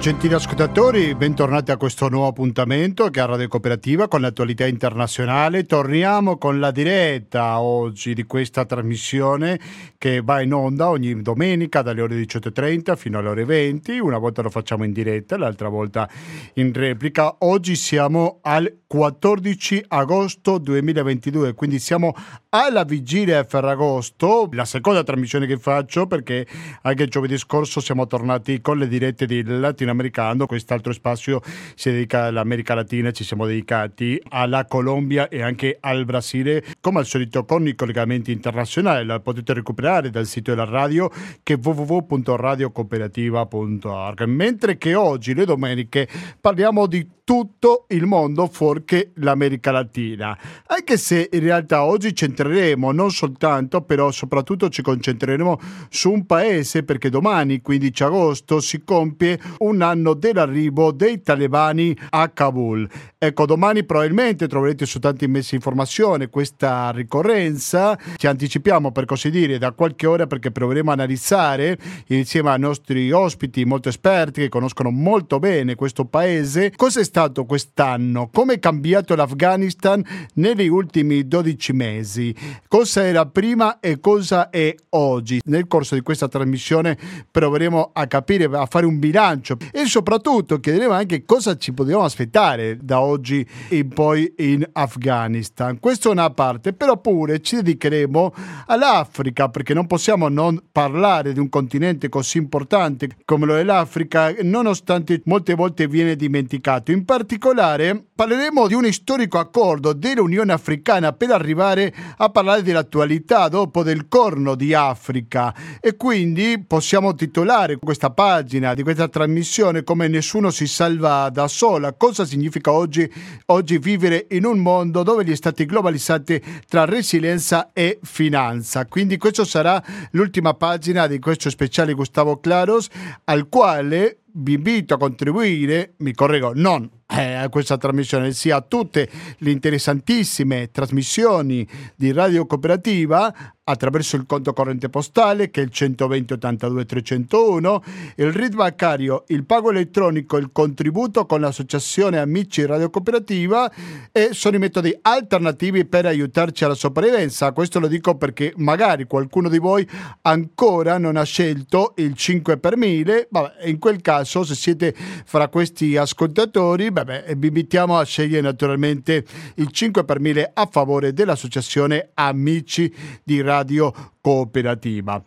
Gentili ascoltatori, bentornati a questo nuovo appuntamento che è Radio Cooperativa con l'attualità internazionale. Torniamo con la diretta oggi di questa trasmissione che va in onda ogni domenica dalle ore 18.30 fino alle ore 20. Una volta lo facciamo in diretta, l'altra volta in replica. Oggi siamo al 14 agosto 2022, quindi siamo alla vigilia di Ferragosto, la seconda trasmissione che faccio perché anche giovedì scorso siamo tornati con le dirette di Latino latinoamericano, quest'altro spazio si dedica all'America Latina, ci siamo dedicati alla Colombia e anche al Brasile, come al solito con i collegamenti internazionali, la potete recuperare dal sito della radio che è www.radiocooperativa.org, mentre che oggi, le domeniche, parliamo di tutto il mondo fuorché l'America Latina. Anche se in realtà oggi centreremo non soltanto, però soprattutto ci concentreremo su un paese perché domani, 15 agosto, si compie un anno dell'arrivo dei talebani a Kabul. Ecco, domani probabilmente troverete su tanti messi informazione questa ricorrenza. Ci anticipiamo per così dire da qualche ora perché proveremo a analizzare insieme ai nostri ospiti molto esperti che conoscono molto bene questo paese cosa è stato quest'anno? Come è cambiato l'Afghanistan negli ultimi 12 mesi? Cosa era prima e cosa è oggi? Nel corso di questa trasmissione proveremo a capire, a fare un bilancio e soprattutto chiederemo anche cosa ci potevamo aspettare da oggi in poi in Afghanistan. Questa è una parte, però pure ci dedicheremo all'Africa perché non possiamo non parlare di un continente così importante come lo è l'Africa, nonostante molte volte viene dimenticato. In particolare parleremo di un storico accordo dell'Unione Africana per arrivare a parlare dell'attualità dopo del corno di Africa e quindi possiamo titolare questa pagina di questa trasmissione come nessuno si salva da sola. Cosa significa oggi, oggi vivere in un mondo dove gli stati globalizzati tra resilienza e finanza? Quindi questa sarà l'ultima pagina di questo speciale Gustavo Claros al quale vi invito a contribuire, mi correggo, non a questa trasmissione, sia a tutte le interessantissime trasmissioni di Radio Cooperativa attraverso il conto corrente postale che è il 120 82 301, il RID bancario, il pago elettronico, il contributo con l'associazione Amici Radio Cooperativa e sono i metodi alternativi per aiutarci alla sopravvivenza. Questo lo dico perché magari qualcuno di voi ancora non ha scelto il 5 per 1000, vabbè, in quel caso se siete fra questi ascoltatori, vabbè, vi invitiamo a scegliere naturalmente il 5 per 1000 a favore dell'associazione Amici di Radio cooperativa.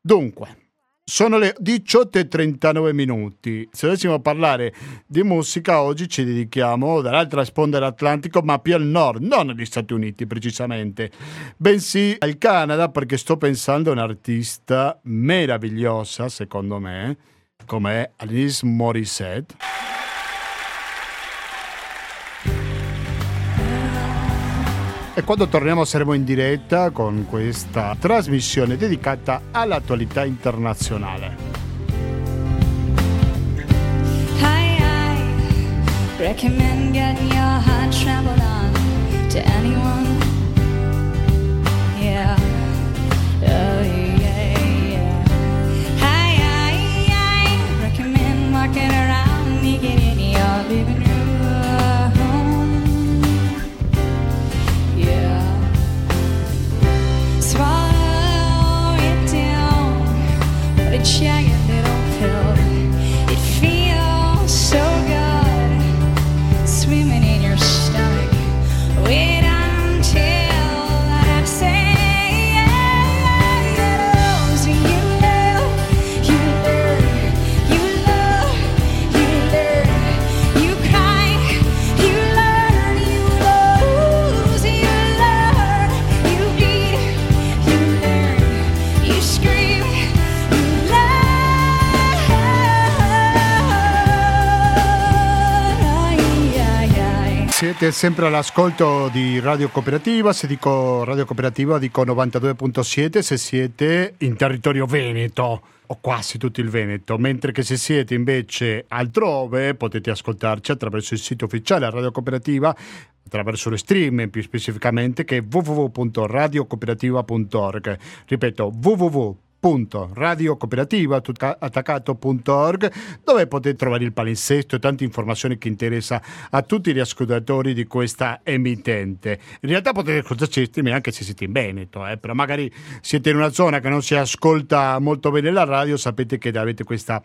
Dunque, sono le 18.39 minuti. Se dovessimo parlare di musica, oggi ci dedichiamo dall'altra sponda dell'Atlantico, ma più al nord, non negli Stati Uniti precisamente, bensì al Canada, perché sto pensando a un'artista meravigliosa, secondo me, come Alice Morissette. E quando torniamo saremo in diretta con questa trasmissione dedicata all'attualità internazionale. Hi, I recommend getting your heart traveled on to anyone. chance. Sempre all'ascolto di Radio Cooperativa, se dico Radio Cooperativa dico 92.7 se siete in territorio veneto o quasi tutto il Veneto, mentre che se siete invece altrove potete ascoltarci attraverso il sito ufficiale Radio Cooperativa, attraverso lo stream più specificamente che è www.radiocooperativa.org. Ripeto, www www.radiocooperativa.attaccato.org dove potete trovare il palinsesto e tante informazioni che interessano a tutti gli ascoltatori di questa emittente. In realtà potete ascoltarci anche se siete in Veneto, eh, però magari siete in una zona che non si ascolta molto bene la radio, sapete che avete questa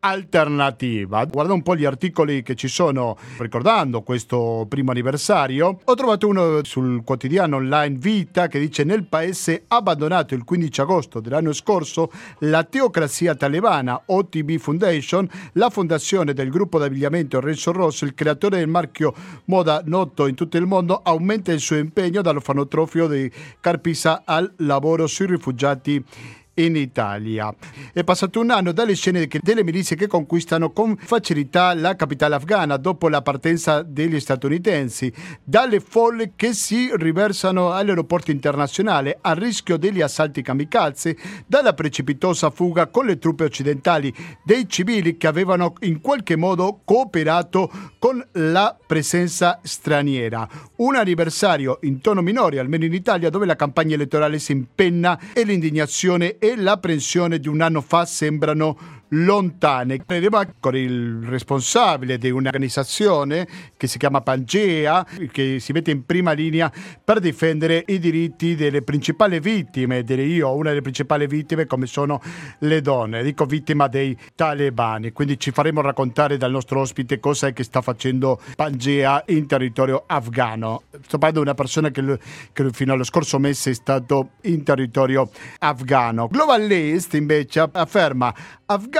alternativa. Guarda un po' gli articoli che ci sono ricordando questo primo anniversario. Ho trovato uno sul quotidiano online Vita che dice nel paese abbandonato il 15 agosto dell'anno scorso la teocrazia talebana OTB Foundation, la fondazione del gruppo d'abbigliamento Renzo Rosso, il creatore del marchio moda noto in tutto il mondo, aumenta il suo impegno dall'orfanotrofio di Carpisa al lavoro sui rifugiati in Italia. È passato un anno dalle scene delle milizie che conquistano con facilità la capitale afghana dopo la partenza degli statunitensi, dalle folle che si riversano all'aeroporto internazionale a rischio degli assalti kamikaze, dalla precipitosa fuga con le truppe occidentali dei civili che avevano in qualche modo cooperato con la presenza straniera. Un anniversario in tono minore, almeno in Italia, dove la campagna elettorale si impenna e l'indignazione e l'apprensione di un anno fa sembrano lontane. Prendiamo con il responsabile di un'organizzazione che si chiama Pangea, che si mette in prima linea per difendere i diritti delle principali vittime, direi io, una delle principali vittime come sono le donne, dico vittima dei talebani. Quindi ci faremo raccontare dal nostro ospite cosa è che sta facendo Pangea in territorio afghano. Sto parlando di una persona che, che fino allo scorso mese è stato in territorio afghano. Global List invece afferma Afghanistan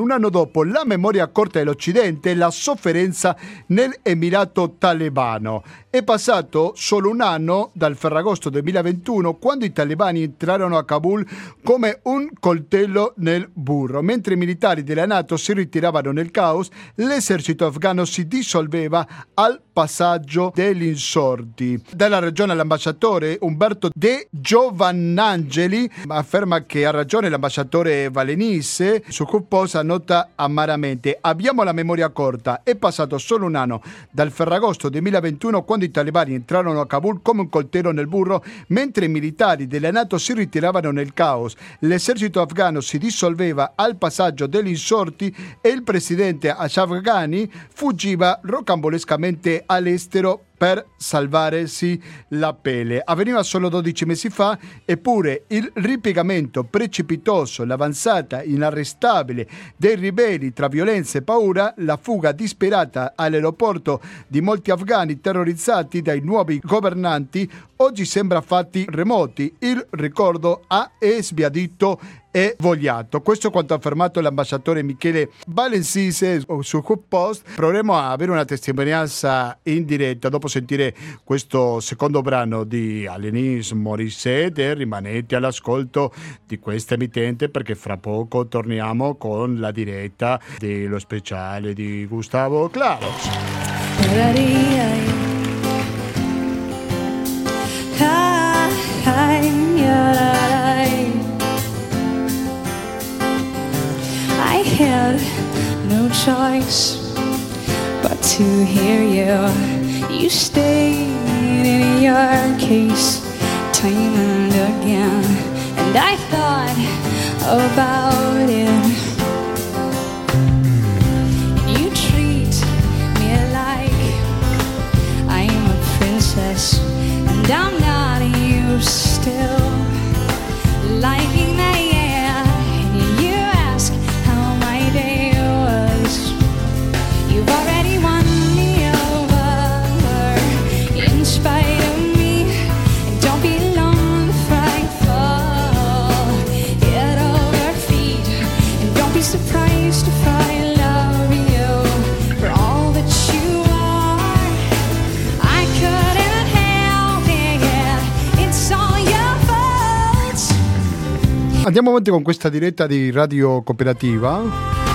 un anno dopo la memoria corta dell'Occidente e la sofferenza nell'Emirato talebano. È passato solo un anno dal Ferragosto 2021 quando i talebani entrarono a Kabul come un coltello nel burro. Mentre i militari della Nato si ritiravano nel caos, l'esercito afghano si dissolveva al passaggio degli insorti. Dalla regione all'ambasciatore Umberto De Giovannangeli afferma che ha ragione l'ambasciatore Valenisse su Cupposa nota amaramente. Abbiamo la memoria corta, è passato solo un anno dal Ferragosto 2021 quando i talebani entrarono a Kabul come un coltello nel burro mentre i militari della Nato si ritiravano nel caos, l'esercito afghano si dissolveva al passaggio degli insorti e il presidente Ashraf Ghani fuggiva rocambolescamente all'estero per salvarsi la pelle. Avveniva solo 12 mesi fa, eppure il ripiegamento precipitoso, l'avanzata inarrestabile dei ribelli tra violenza e paura, la fuga disperata all'aeroporto di molti afghani terrorizzati dai nuovi governanti, oggi sembra fatti remoti. Il ricordo ha sbiadito e vogliato. Questo è quanto ha affermato l'ambasciatore Michele Valensise su Hook Post. Proveremo a avere una testimonianza in diretta dopo sentire questo secondo brano di Alenis Morissette. Rimanete all'ascolto di questa emittente perché fra poco torniamo con la diretta dello speciale di Gustavo Claros. I had no choice but to hear you. You stayed in your case Andiamo avanti con questa diretta di Radio Cooperativa.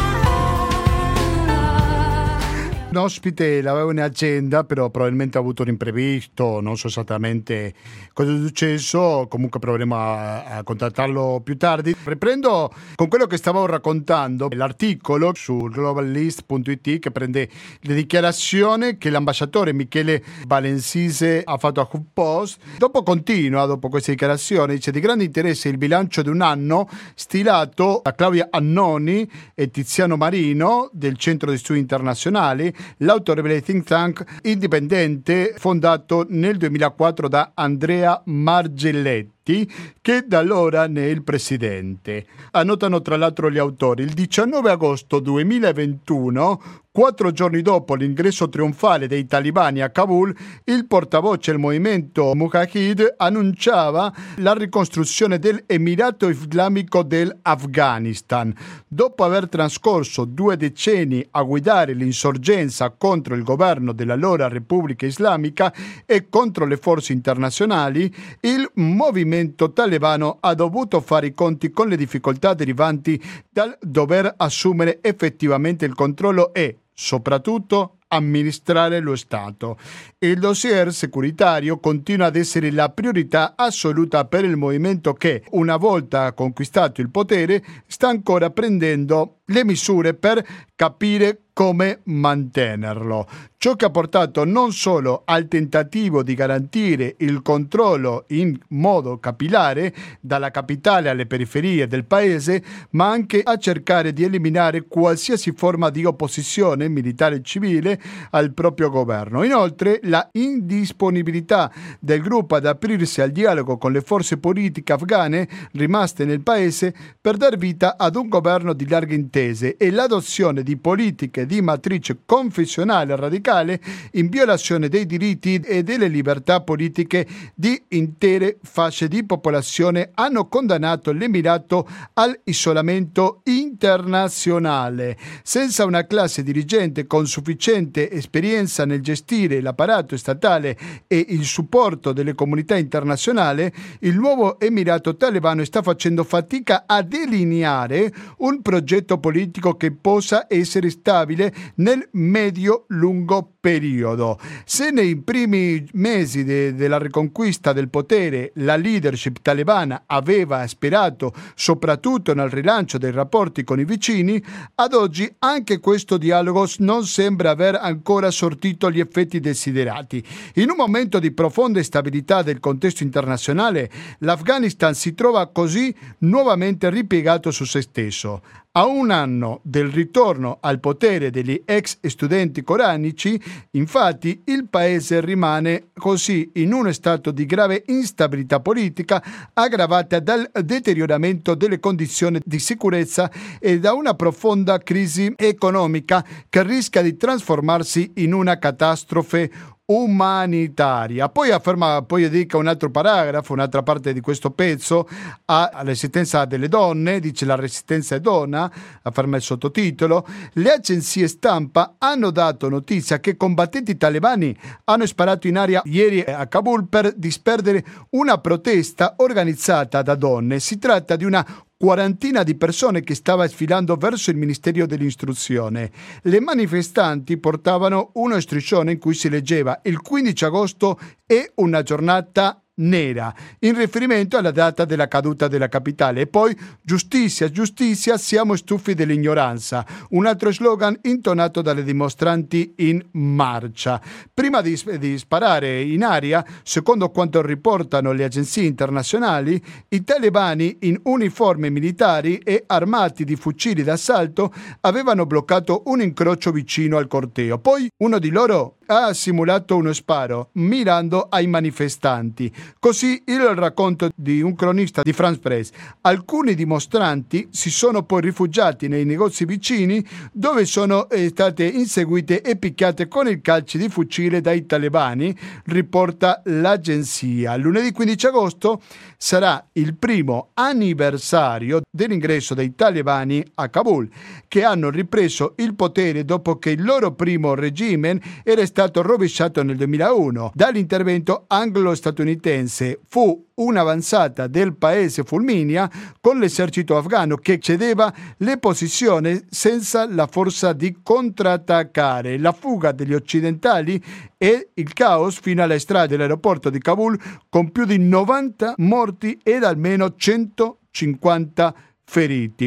Un ospite, l'avevo in agenda, però probabilmente ha avuto un imprevisto, non so esattamente cosa è successo, comunque proveremo a, a contattarlo più tardi. Riprendo con quello che stavo raccontando, l'articolo su globallist.it che prende le dichiarazioni che l'ambasciatore Michele Valensise ha fatto a HuffPost. Dopo continua, dopo queste dichiarazioni, dice di grande interesse il bilancio di un anno stilato da Claudia Annoni e Tiziano Marino del Centro di Studi Internazionali, l'autorevole think tank indipendente fondato nel 2004 da Andrea Margelletti che da allora ne è il presidente. Annotano tra l'altro gli autori. Il 19 agosto 2021, quattro giorni dopo l'ingresso trionfale dei talibani a Kabul, il portavoce del movimento Mujahid annunciava la ricostruzione dell'Emirato Islamico dell'Afghanistan. Dopo aver trascorso due decenni a guidare l'insorgenza contro il governo dell'allora Repubblica Islamica e contro le forze internazionali, il movimento talebano ha dovuto fare i conti con le difficoltà derivanti dal dover assumere effettivamente il controllo e, soprattutto, amministrare lo Stato. Il dossier securitario continua ad essere la priorità assoluta per il movimento che, una volta conquistato il potere, sta ancora prendendo le misure per capire come mantenerlo. Ciò che ha portato non solo al tentativo di garantire il controllo in modo capillare dalla capitale alle periferie del paese, ma anche a cercare di eliminare qualsiasi forma di opposizione militare e civile al proprio governo. Inoltre, la indisponibilità del gruppo ad aprirsi al dialogo con le forze politiche afghane rimaste nel paese per dar vita ad un governo di larghe intese e l'adozione di politiche di matrice confessionale radicale in violazione dei diritti e delle libertà politiche di intere fasce di popolazione hanno condannato l'Emirato all'isolamento internazionale. Senza una classe dirigente con sufficiente esperienza nel gestire l'apparato statale e il supporto delle comunità internazionali, il nuovo Emirato talebano sta facendo fatica a delineare un progetto politico che possa essere stabile nel medio-lungo periodo. Se nei primi mesi de- della riconquista del potere la leadership talebana aveva sperato soprattutto nel rilancio dei rapporti con i vicini, ad oggi anche questo dialogo non sembra aver ancora sortito gli effetti desiderati. In un momento di profonda instabilità del contesto internazionale, l'Afghanistan si trova così nuovamente ripiegato su se stesso. A un anno del ritorno al potere degli ex studenti coranici, infatti, il paese rimane così in uno stato di grave instabilità politica aggravata dal deterioramento delle condizioni di sicurezza e da una profonda crisi economica che rischia di trasformarsi in una catastrofe umanitaria. Poi afferma, poi dedica un altro paragrafo, un'altra parte di questo pezzo all'esistenza delle donne, dice la resistenza è donna, afferma il sottotitolo. Le agenzie stampa hanno dato notizia che combattenti talebani hanno sparato in aria ieri a Kabul per disperdere una protesta organizzata da donne. Si tratta di una quarantina di persone che stava sfilando verso il Ministero dell'Istruzione. Le manifestanti portavano uno striscione in cui si leggeva il 15 agosto è una giornata nera, in riferimento alla data della caduta della capitale. E poi giustizia, giustizia, siamo stufi dell'ignoranza, un altro slogan intonato dalle dimostranti in marcia. Prima di, di sparare in aria, secondo quanto riportano le agenzie internazionali, i talebani in uniforme militari e armati di fucili d'assalto avevano bloccato un incrocio vicino al corteo. Poi uno di loro ha simulato uno sparo mirando ai manifestanti. Così il racconto di un cronista di France Press. Alcuni dimostranti si sono poi rifugiati nei negozi vicini dove sono eh, state inseguite e picchiate con il calci di fucile dai talebani, riporta l'agenzia. Lunedì 15 agosto sarà il primo anniversario dell'ingresso dei talebani a Kabul, che hanno ripreso il potere dopo che il loro primo regime era stato stato rovesciato nel 2001 dall'intervento anglo-statunitense. Fu un'avanzata del paese Fulminia con l'esercito afghano che cedeva le posizioni senza la forza di contrattaccare. La fuga degli occidentali e il caos fino alla strada dell'aeroporto di Kabul con più di 90 morti ed almeno 150 feriti.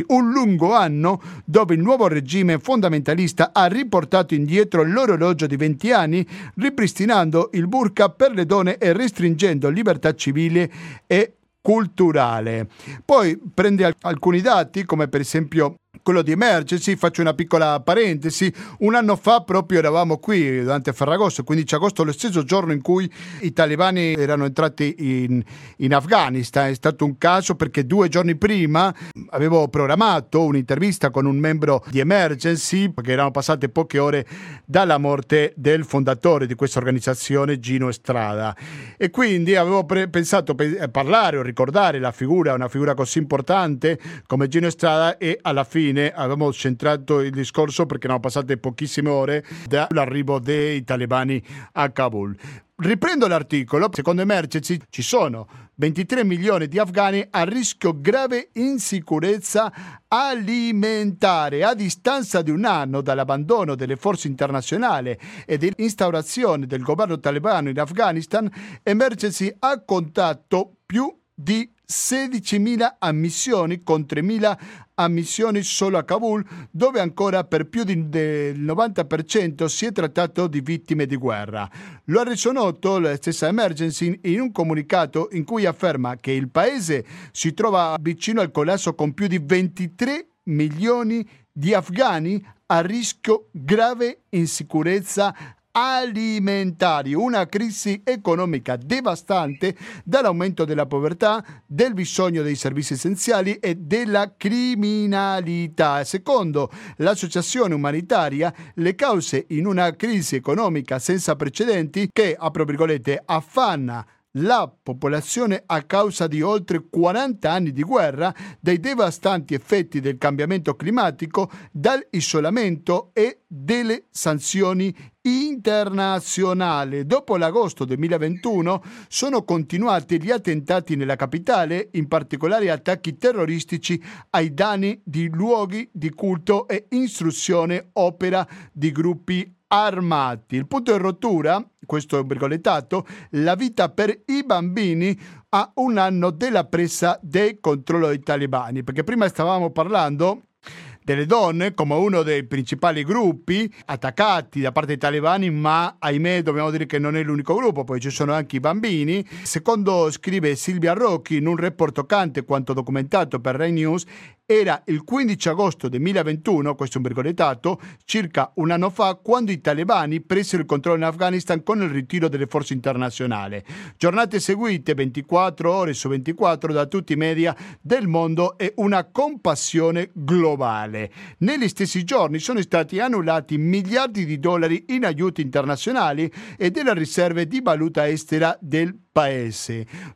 Un lungo anno dove il nuovo regime fondamentalista ha riportato indietro l'orologio di 20 anni, ripristinando il burqa per le donne e restringendo libertà civile e culturale. Poi prende alcuni dati, come per esempio quello di emergency, faccio una piccola parentesi, un anno fa proprio eravamo qui durante Ferragosto, 15 agosto, lo stesso giorno in cui i talebani erano entrati in, in Afghanistan, è stato un caso perché due giorni prima avevo programmato un'intervista con un membro di emergency, perché erano passate poche ore dalla morte del fondatore di questa organizzazione, Gino Estrada, e quindi avevo pre- pensato a parlare o ricordare la figura, una figura così importante come Gino Estrada e alla fine fine avevamo centrato il discorso perché erano passate pochissime ore dall'arrivo dei talebani a Kabul. Riprendo l'articolo, secondo Emergency ci sono 23 milioni di afghani a rischio grave insicurezza alimentare. A distanza di un anno dall'abbandono delle forze internazionali e dell'instaurazione del governo talebano in Afghanistan, Emergency ha contato più di 16.000 ammissioni con 3.000 ammissioni solo a Kabul, dove ancora per più del 90% si è trattato di vittime di guerra. Lo ha reso noto la stessa Emergency in un comunicato in cui afferma che il paese si trova vicino al collasso con più di 23 milioni di afghani a rischio grave insicurezza alimentari, una crisi economica devastante dall'aumento della povertà, del bisogno dei servizi essenziali e della criminalità. Secondo l'associazione umanitaria, le cause in una crisi economica senza precedenti che, apro virgolette, affanna la popolazione a causa di oltre 40 anni di guerra, dai devastanti effetti del cambiamento climatico, dall'isolamento e delle sanzioni internazionali. Dopo l'agosto 2021 sono continuati gli attentati nella capitale, in particolare attacchi terroristici ai danni di luoghi di culto e istruzione opera di gruppi armati. Il punto di rottura, questo è un virgolettato, la vita per i bambini a un anno della presa del controllo dei talebani, perché prima stavamo parlando delle donne come uno dei principali gruppi attaccati da parte dei talebani, ma ahimè dobbiamo dire che non è l'unico gruppo, poi ci sono anche i bambini. Secondo scrive Silvia Rocchi in un report toccante quanto documentato per Rai News, era il 15 agosto 2021, questo è un virgolettato, circa un anno fa, quando i talebani presero il controllo in Afghanistan con il ritiro delle forze internazionali. Giornate seguite 24 ore su 24 da tutti i media del mondo e una compassione globale. Negli stessi giorni sono stati annullati miliardi di dollari in aiuti internazionali e delle riserve di valuta estera del paese.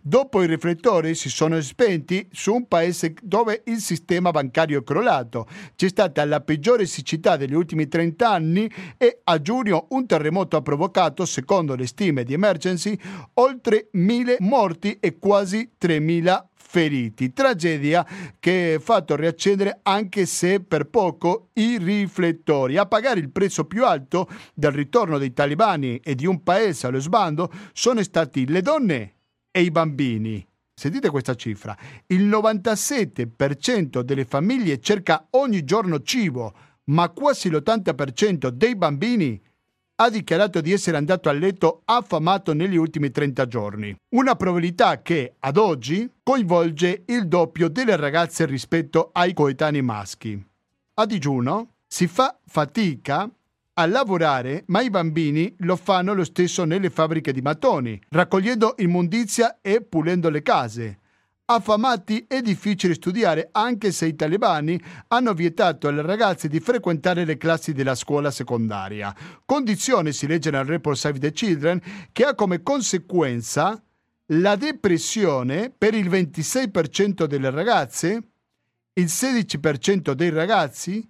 Dopo i riflettori si sono spenti su un paese dove il sistema bancario è crollato. C'è stata la peggiore siccità degli ultimi 30 anni e a giugno un terremoto ha provocato, secondo le stime di Emergency, oltre 1000 morti e quasi 3000 feriti. Tragedia che ha fatto riaccendere, anche se per poco, i riflettori. A pagare il prezzo più alto del ritorno dei talibani e di un paese allo sbando sono stati le donne e i bambini. Sentite questa cifra. Il 97% delle famiglie cerca ogni giorno cibo, ma quasi l'80% dei bambini ha dichiarato di essere andato a letto affamato negli ultimi 30 giorni. Una probabilità che, ad oggi, coinvolge il doppio delle ragazze rispetto ai coetanei maschi. A digiuno si fa fatica a lavorare, ma i bambini lo fanno lo stesso nelle fabbriche di mattoni, raccogliendo immondizia e pulendo le case. Affamati è difficile studiare anche se i talebani hanno vietato alle ragazze di frequentare le classi della scuola secondaria. Condizione, si legge nel report Save the Children, che ha come conseguenza la depressione per il 26% delle ragazze, il 16% dei ragazzi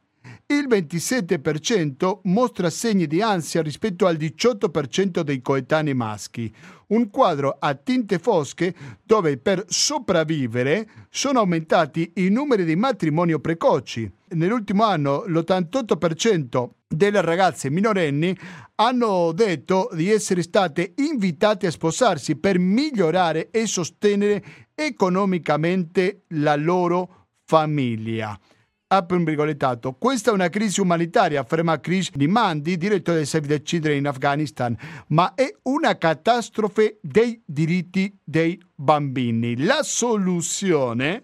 il 27% mostra segni di ansia rispetto al 18% dei coetanei maschi. Un quadro a tinte fosche dove per sopravvivere sono aumentati i numeri di matrimonio precoci. Nell'ultimo anno l'88% delle ragazze minorenni hanno detto di essere state invitate a sposarsi per migliorare e sostenere economicamente la loro famiglia apre virgolettato. Questa è una crisi umanitaria, afferma Chris Dimandi, direttore del Save the Children in Afghanistan, ma è una catastrofe dei diritti dei bambini. La soluzione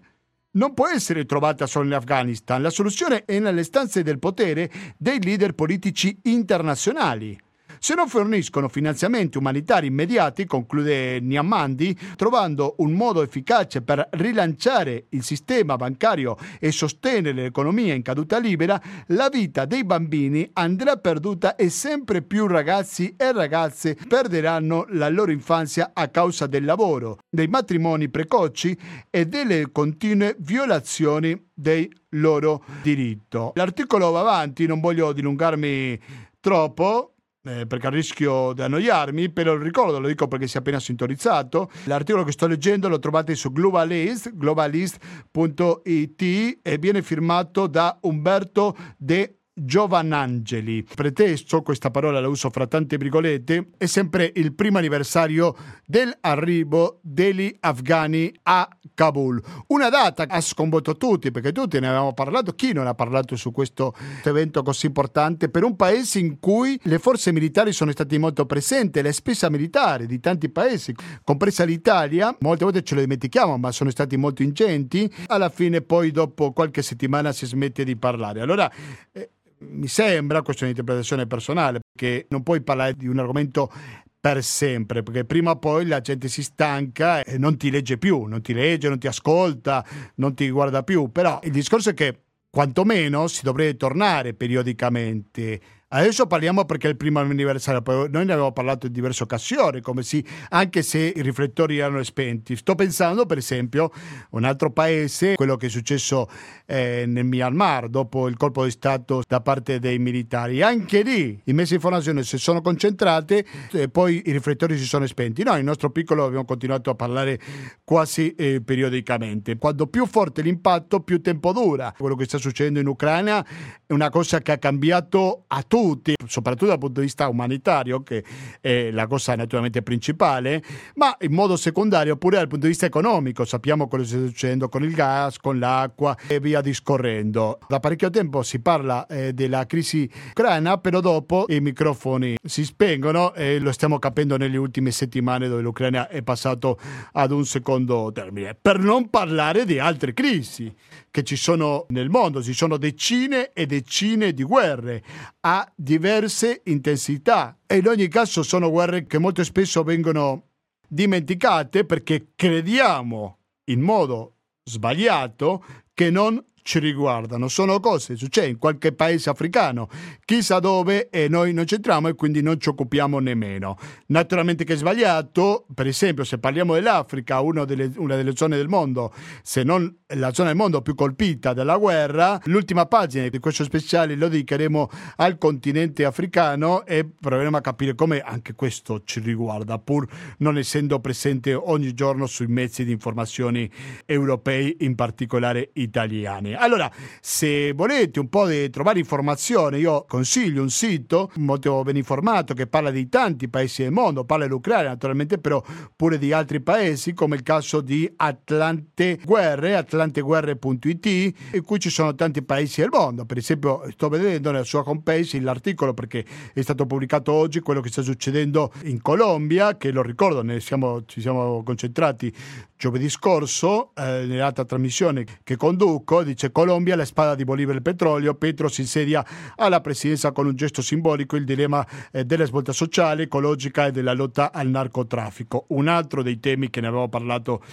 non può essere trovata solo in Afghanistan, la soluzione è nelle stanze del potere dei leader politici internazionali. Se non forniscono finanziamenti umanitari immediati, conclude Niamandi, trovando un modo efficace per rilanciare il sistema bancario e sostenere l'economia in caduta libera, la vita dei bambini andrà perduta e sempre più ragazzi e ragazze perderanno la loro infanzia a causa del lavoro, dei matrimoni precoci e delle continue violazioni dei loro diritti. L'articolo va avanti, non voglio dilungarmi troppo, eh, perché rischio di annoiarmi, però lo ricordo, lo dico perché si è appena sintonizzato. L'articolo che sto leggendo lo trovate su Globalist, globalist.it e viene firmato da Umberto De Giovanangeli. Pretesto, questa parola la uso fra tante virgolette, è sempre il primo anniversario dell'arrivo degli afghani a Kabul. Una data che ha sconvolto tutti, perché tutti ne avevamo parlato, chi non ha parlato su questo evento così importante per un paese in cui le forze militari sono state molto presenti, le spese militari di tanti paesi, compresa l'Italia, molte volte ce lo dimentichiamo, ma sono stati molto ingenti. Alla fine poi dopo qualche settimana si smette di parlare. Allora eh, mi sembra, questa è un'interpretazione personale, che non puoi parlare di un argomento per sempre, perché prima o poi la gente si stanca e non ti legge più, non ti legge, non ti ascolta, non ti guarda più. Però il discorso è che quantomeno si dovrebbe tornare periodicamente Adesso parliamo perché è il primo anniversario, noi ne abbiamo parlato in diverse occasioni, come si, anche se i riflettori erano spenti. Sto pensando, per esempio, un altro paese, quello che è successo eh, nel Myanmar dopo il colpo di Stato da parte dei militari. Anche lì i mezzi di informazione si sono concentrati e poi i riflettori si sono spenti. Noi, il nostro piccolo, abbiamo continuato a parlare quasi eh, periodicamente. Quando più forte l'impatto, più tempo dura. Quello che sta succedendo in Ucraina è una cosa che ha cambiato a tutti tutti, soprattutto dal punto di vista umanitario, che è la cosa naturalmente principale, ma in modo secondario pure dal punto di vista economico. Sappiamo cosa sta succedendo con il gas, con l'acqua e via discorrendo. Da parecchio tempo si parla eh, della crisi ucraina, però dopo i microfoni si spengono e lo stiamo capendo nelle ultime settimane dove l'Ucraina è passato ad un secondo termine. Per non parlare di altre crisi che ci sono nel mondo, ci sono decine e decine di guerre a diverse intensità. E in ogni caso sono guerre che molto spesso vengono dimenticate perché crediamo in modo sbagliato che non ci riguardano, sono cose che succedono in qualche paese africano, chissà dove e noi non c'entriamo e quindi non ci occupiamo nemmeno. Naturalmente che è sbagliato, per esempio se parliamo dell'Africa, delle, una delle zone del mondo, se non la zona del mondo più colpita dalla guerra, l'ultima pagina di questo speciale lo dedicheremo al continente africano e proveremo a capire come anche questo ci riguarda, pur non essendo presente ogni giorno sui mezzi di informazione europei, in particolare italiani. Allora, se volete un po' di trovare informazioni, io consiglio un sito molto ben informato che parla di tanti paesi del mondo, parla dell'Ucraina naturalmente, però pure di altri paesi, come il caso di Atlante Guerre, atlanteguerre.it, in cui ci sono tanti paesi del mondo. Per esempio, sto vedendo nella sua homepage l'articolo perché è stato pubblicato oggi quello che sta succedendo in Colombia, che lo ricordo, siamo, ci siamo concentrati giovedì scorso, eh, nell'altra trasmissione che conduco, dice Colombia, la spada di Bolivia il petrolio, Petro si insedia alla presidenza con un gesto simbolico, il dilemma eh, della svolta sociale, ecologica e della lotta al narcotraffico. Un altro dei temi che ne avevo parlato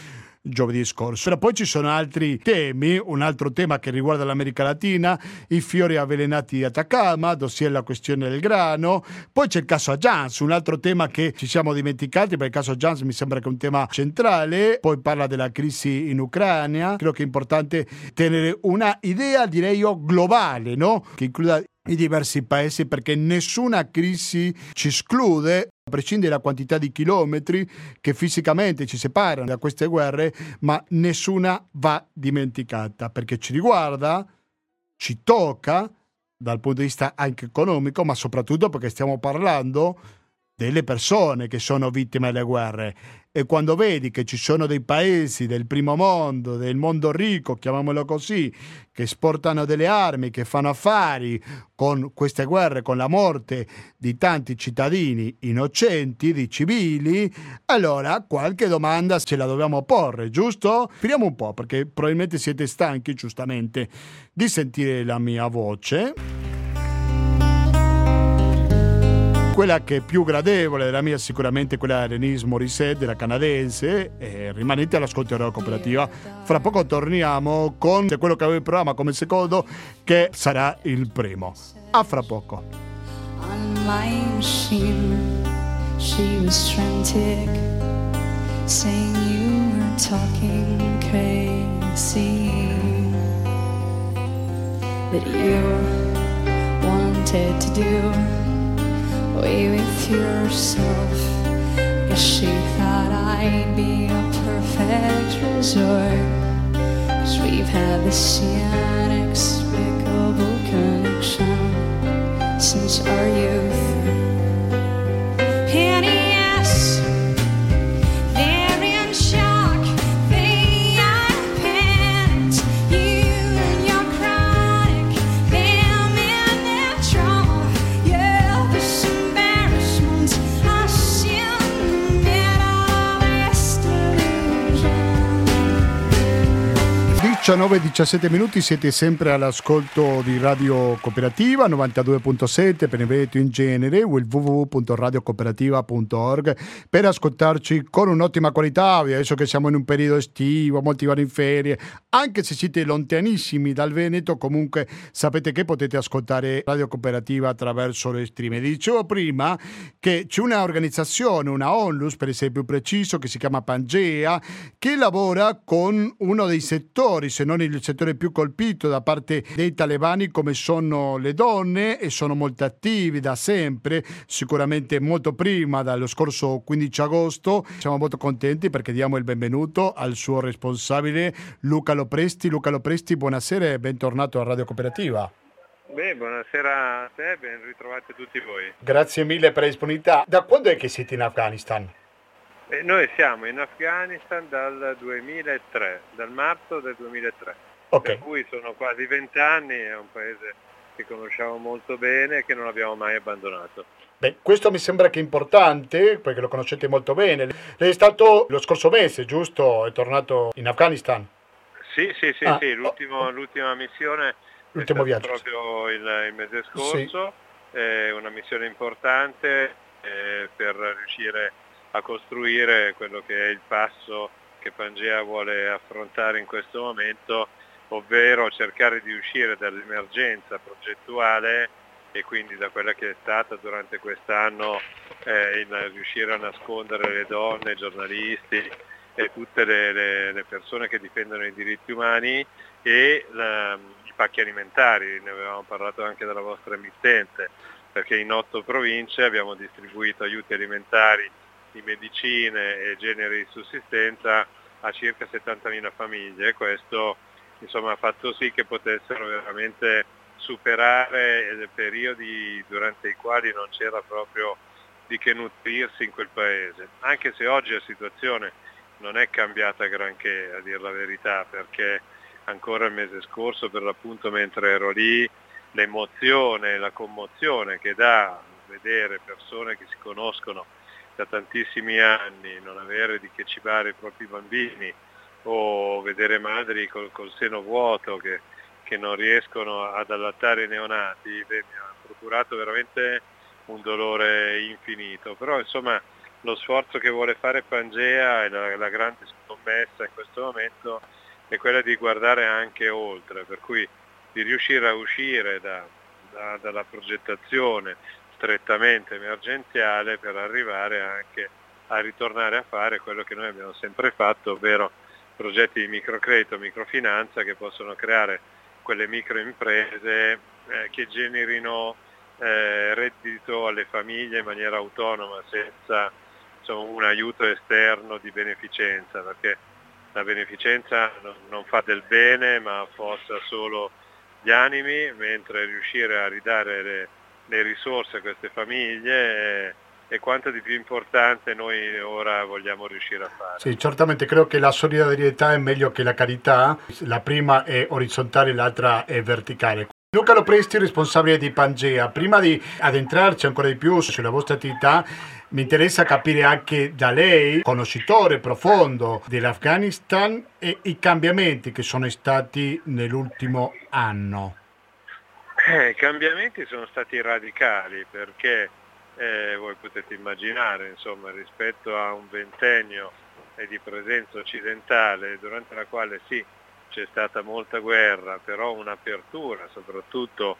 giovedì scorso. Però poi ci sono altri temi, un altro tema che riguarda l'America Latina, i fiori avvelenati di Atacama, ossia la questione del grano, poi c'è il caso Aggians, un altro tema che ci siamo dimenticati, perché il caso Aggians mi sembra che è un tema centrale, poi parla della crisi in Ucraina, credo che è importante tenere una idea, direi io, globale, no? che includa i diversi paesi perché nessuna crisi ci esclude a prescindere dalla quantità di chilometri che fisicamente ci separano da queste guerre, ma nessuna va dimenticata perché ci riguarda, ci tocca dal punto di vista anche economico, ma soprattutto perché stiamo parlando delle persone che sono vittime delle guerre e quando vedi che ci sono dei paesi del primo mondo, del mondo ricco, chiamiamolo così, che esportano delle armi, che fanno affari con queste guerre, con la morte di tanti cittadini innocenti, di civili, allora qualche domanda ce la dobbiamo porre, giusto? Speriamo un po', perché probabilmente siete stanchi, giustamente, di sentire la mia voce quella che è più gradevole della mia sicuramente quella di Denise Morissette, della canadese, e rimanete all'ascolto della cooperativa. Fra poco torniamo con quello che avevo in programma come secondo, che sarà il primo. A fra poco. On my machine, she was frantic, saying you were talking crazy, that you wanted to do. Away with yourself. Guess she thought I'd be a perfect resort. Cause we've had this inexplicable connection since our youth. E 17 minuti, siete sempre all'ascolto di Radio Cooperativa 92.7 per Veneto in genere o il www.radiocooperativa.org per ascoltarci con un'ottima qualità, adesso che siamo in un periodo estivo, molti vanno in ferie, anche se siete lontanissimi dal Veneto, comunque sapete che potete ascoltare Radio Cooperativa attraverso le stream. Dicevo prima che c'è un'organizzazione, una ONLUS per essere più preciso, che si chiama Pangea, che lavora con uno dei settori se non il settore più colpito da parte dei talebani come sono le donne e sono molto attivi da sempre, sicuramente molto prima dallo scorso 15 agosto. Siamo molto contenti perché diamo il benvenuto al suo responsabile Luca Lopresti. Luca Lopresti, buonasera e bentornato a Radio Cooperativa. Beh, buonasera a te, ben ritrovati tutti voi. Grazie mille per la disponibilità. Da quando è che siete in Afghanistan? Eh, noi siamo in Afghanistan dal 2003, dal marzo del 2003, okay. per cui sono quasi vent'anni, è un paese che conosciamo molto bene e che non abbiamo mai abbandonato. Beh, questo mi sembra che è importante perché lo conoscete molto bene. Lei è stato lo scorso mese, giusto? È tornato in Afghanistan? Sì, sì, sì, ah, sì. L'ultimo, oh, l'ultima missione l'ultimo viaggio. proprio il, il, mese scorso, sì. è una missione importante eh, per riuscire a a costruire quello che è il passo che Pangea vuole affrontare in questo momento, ovvero cercare di uscire dall'emergenza progettuale e quindi da quella che è stata durante quest'anno eh, il riuscire a nascondere le donne, i giornalisti e tutte le, le, le persone che difendono i diritti umani e la, i pacchi alimentari, ne avevamo parlato anche dalla vostra emittente, perché in otto province abbiamo distribuito aiuti alimentari di medicine e generi di sussistenza a circa 70.000 famiglie. Questo insomma, ha fatto sì che potessero veramente superare periodi durante i quali non c'era proprio di che nutrirsi in quel paese. Anche se oggi la situazione non è cambiata granché, a dire la verità, perché ancora il mese scorso, per l'appunto mentre ero lì, l'emozione, la commozione che dà vedere persone che si conoscono da tantissimi anni, non avere di che cibare i propri bambini o vedere madri col, col seno vuoto che, che, non riescono ad allattare i neonati, beh, mi ha procurato veramente un dolore infinito. Però insomma lo sforzo che vuole fare Pangea e la, la grande messa in questo momento è quella di guardare anche oltre, per cui di riuscire a uscire da, da, dalla progettazione strettamente emergenziale per arrivare anche a ritornare a fare quello che noi abbiamo sempre fatto, ovvero progetti di microcredito, microfinanza che possono creare quelle microimprese eh, che generino eh, reddito alle famiglie in maniera autonoma senza insomma, un aiuto esterno di beneficenza, perché la beneficenza non, fa del bene ma affossa solo gli animi, mentre riuscire a ridare le, le risorse a queste famiglie è quanto di più importante noi ora vogliamo riuscire a fare. Sì, certamente credo che la solidarietà è meglio che la carità, la prima è orizzontale, l'altra è verticale. Luca Lopresti, responsabile di Pangea, prima di addentrarci ancora di più sulla vostra attività, mi interessa capire anche da lei, conoscitore profondo dell'Afghanistan, e i cambiamenti che sono stati nell'ultimo anno. Eh, I cambiamenti sono stati radicali perché eh, voi potete immaginare insomma, rispetto a un ventennio di presenza occidentale durante la quale sì c'è stata molta guerra, però un'apertura soprattutto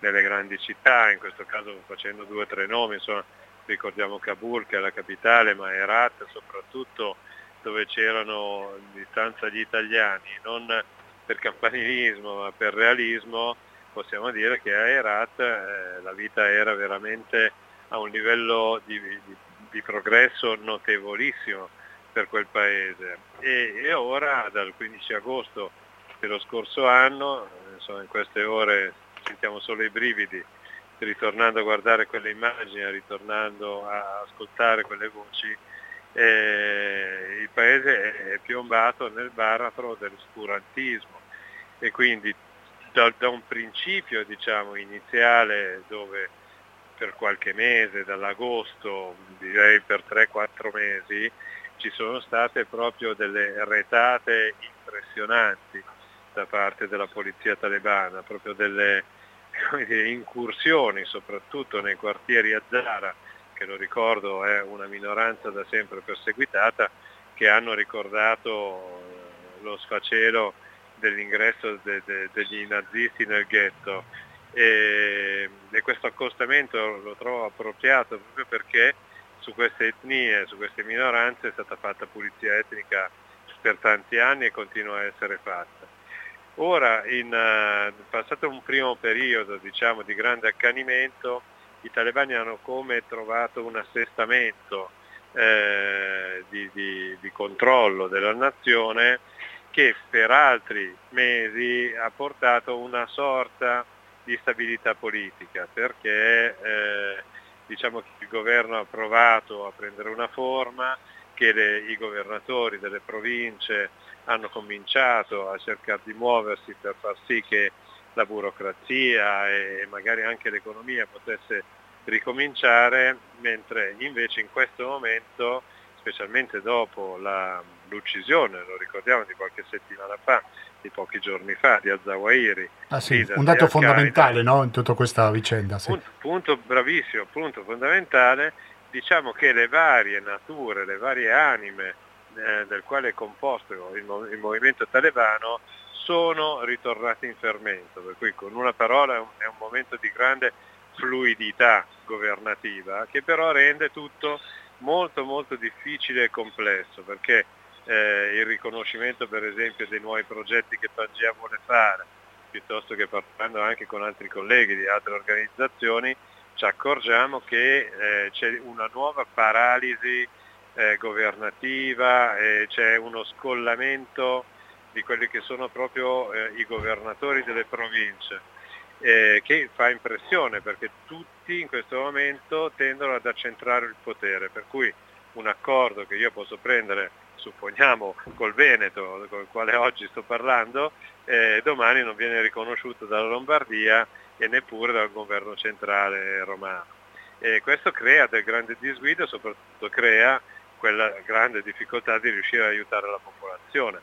nelle grandi città, in questo caso facendo due o tre nomi, insomma, ricordiamo Kabul che è la capitale, ma Herat soprattutto dove c'erano in distanza gli italiani, non per campanilismo ma per realismo, possiamo dire che a Herat eh, la vita era veramente a un livello di, di, di progresso notevolissimo per quel paese. E, e, ora dal 15 agosto dello scorso anno, insomma in queste ore sentiamo solo i brividi, ritornando a guardare quelle immagini, ritornando a ascoltare quelle voci, eh, il paese è piombato nel baratro dell'oscurantismo e quindi da, da un principio diciamo, iniziale dove per qualche mese, dall'agosto, direi per 3-4 mesi, ci sono state proprio delle retate impressionanti da parte della polizia talebana, proprio delle dire, incursioni soprattutto nei quartieri a Zara, che lo ricordo è una minoranza da sempre perseguitata, che hanno ricordato eh, lo sfacelo dell'ingresso de, de, degli nazisti nel ghetto e, e questo accostamento lo trovo appropriato proprio perché su queste etnie, su queste minoranze è stata fatta pulizia etnica per tanti anni e continua a essere fatta. Ora, in uh, passato un primo periodo diciamo, di grande accanimento, i talebani hanno come trovato un assestamento eh, di, di, di controllo della nazione che per altri mesi ha portato una sorta di stabilità politica perché eh, diciamo che il governo ha provato a prendere una forma, che le, i governatori delle province hanno cominciato a cercare di muoversi per far sì che la burocrazia e magari anche l'economia potesse ricominciare, mentre invece in questo momento, specialmente dopo la, l'uccisione, lo ricordiamo di qualche settimana fa, di pochi giorni fa, di Azawahiri. Ah, sì, un dato fondamentale no, in tutta questa vicenda. Sì. Punto, punto, bravissimo, punto fondamentale, diciamo che le varie nature, le varie anime eh, del quale è composto il, il, movimento talebano sono ritornate in fermento, per cui con una parola è un, è un momento di grande fluidità governativa che però rende tutto molto molto difficile e complesso perché eh, il riconoscimento per esempio dei nuovi progetti che Pangea vuole fare, piuttosto che parlando anche con altri colleghi di altre organizzazioni, ci accorgiamo che eh, c'è una nuova paralisi eh, governativa, c'è uno scollamento di quelli che sono proprio eh, i governatori delle province, eh, che fa impressione perché tutti in questo momento tendono ad accentrare il potere, per cui un accordo che io posso prendere supponiamo col Veneto, con il quale oggi sto parlando, eh, domani non viene riconosciuto dalla Lombardia e neppure dal governo centrale romano. E questo crea del grande disguido e soprattutto crea quella grande difficoltà di riuscire ad aiutare la popolazione.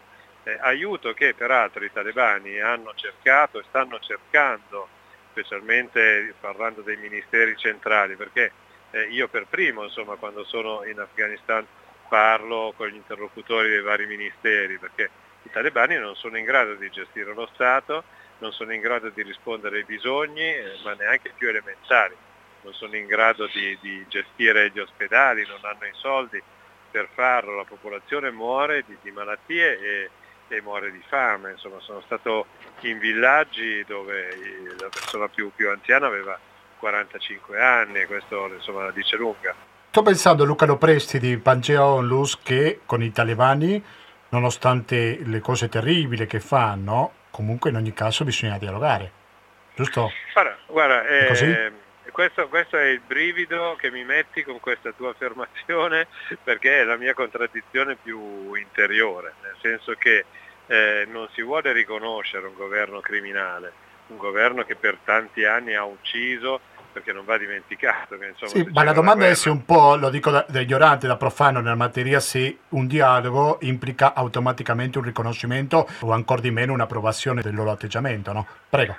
Eh, aiuto che peraltro i talebani hanno cercato e stanno cercando, specialmente parlando dei ministeri centrali, perché eh, io per primo, insomma, quando sono in Afghanistan parlo con gli interlocutori dei vari ministeri, perché i talebani non sono in grado di gestire lo Stato, non sono in grado di rispondere ai bisogni, eh, ma neanche più elementari, non sono in grado di, di, gestire gli ospedali, non hanno i soldi per farlo, la popolazione muore di, di malattie e, e, muore di fame, insomma sono stato in villaggi dove la persona più, più anziana aveva 45 anni e questo insomma la dice lunga. Sto pensando Luca Lopresti di Pangea Onlus che con i talebani, nonostante le cose terribili che fanno, comunque in ogni caso bisogna dialogare, giusto? Guarda, guarda eh, questo, questo, è il brivido che mi metti con questa tua affermazione perché è la mia contraddizione più interiore, nel senso che eh, non si vuole riconoscere un governo criminale, un governo che per tanti anni ha ucciso perché non va dimenticato. Che, insomma, sì, ma la domanda è se un po', lo dico da, da ignorante, da profano nella materia, se un dialogo implica automaticamente un riconoscimento o ancora di meno un'approvazione del loro atteggiamento, no? Prego.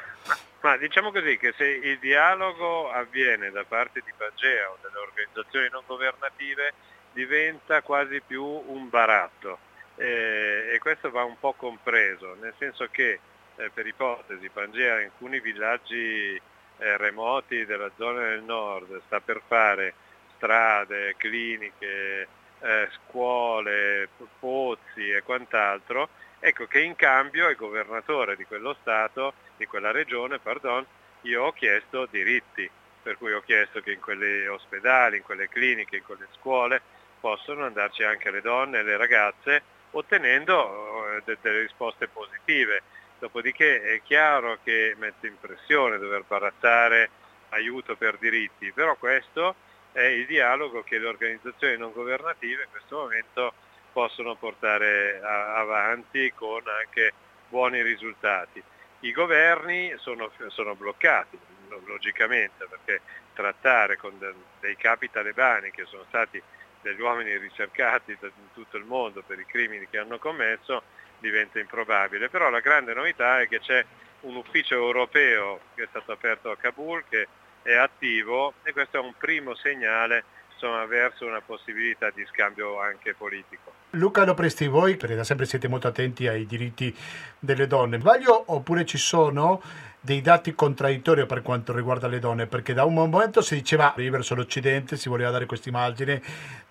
Ma diciamo così che se il dialogo avviene da parte di Pagea o delle organizzazioni non governative diventa quasi più un baratto. Eh, e questo va un po' compreso, nel senso che eh, per ipotesi Pangea in alcuni villaggi eh, remoti della zona del nord sta per fare strade, cliniche, eh, scuole, pozzi e quant'altro, ecco che in cambio il governatore di quello Stato, di quella regione, pardon, io ho chiesto diritti, per cui ho chiesto che in quelle ospedali, in quelle cliniche, in quelle scuole possono andarci anche le donne e le ragazze ottenendo eh, delle risposte positive. Dopodiché è chiaro che mette in pressione dover barattare aiuto per diritti, però questo è il dialogo che le organizzazioni non governative in questo momento possono portare avanti con anche buoni risultati. I governi sono, sono bloccati, logicamente, perché trattare con dei capi talebani che sono stati degli uomini ricercati in tutto il mondo per i crimini che hanno commesso diventa improbabile, però la grande novità è che c'è un ufficio europeo che è stato aperto a Kabul che è attivo e questo è un primo segnale insomma, verso una possibilità di scambio anche politico. Luca Lopresti, voi perché da sempre siete molto attenti ai diritti delle donne, sbaglio oppure ci sono dei dati contraddittori per quanto riguarda le donne, perché da un momento si diceva verso l'Occidente si voleva dare questa immagine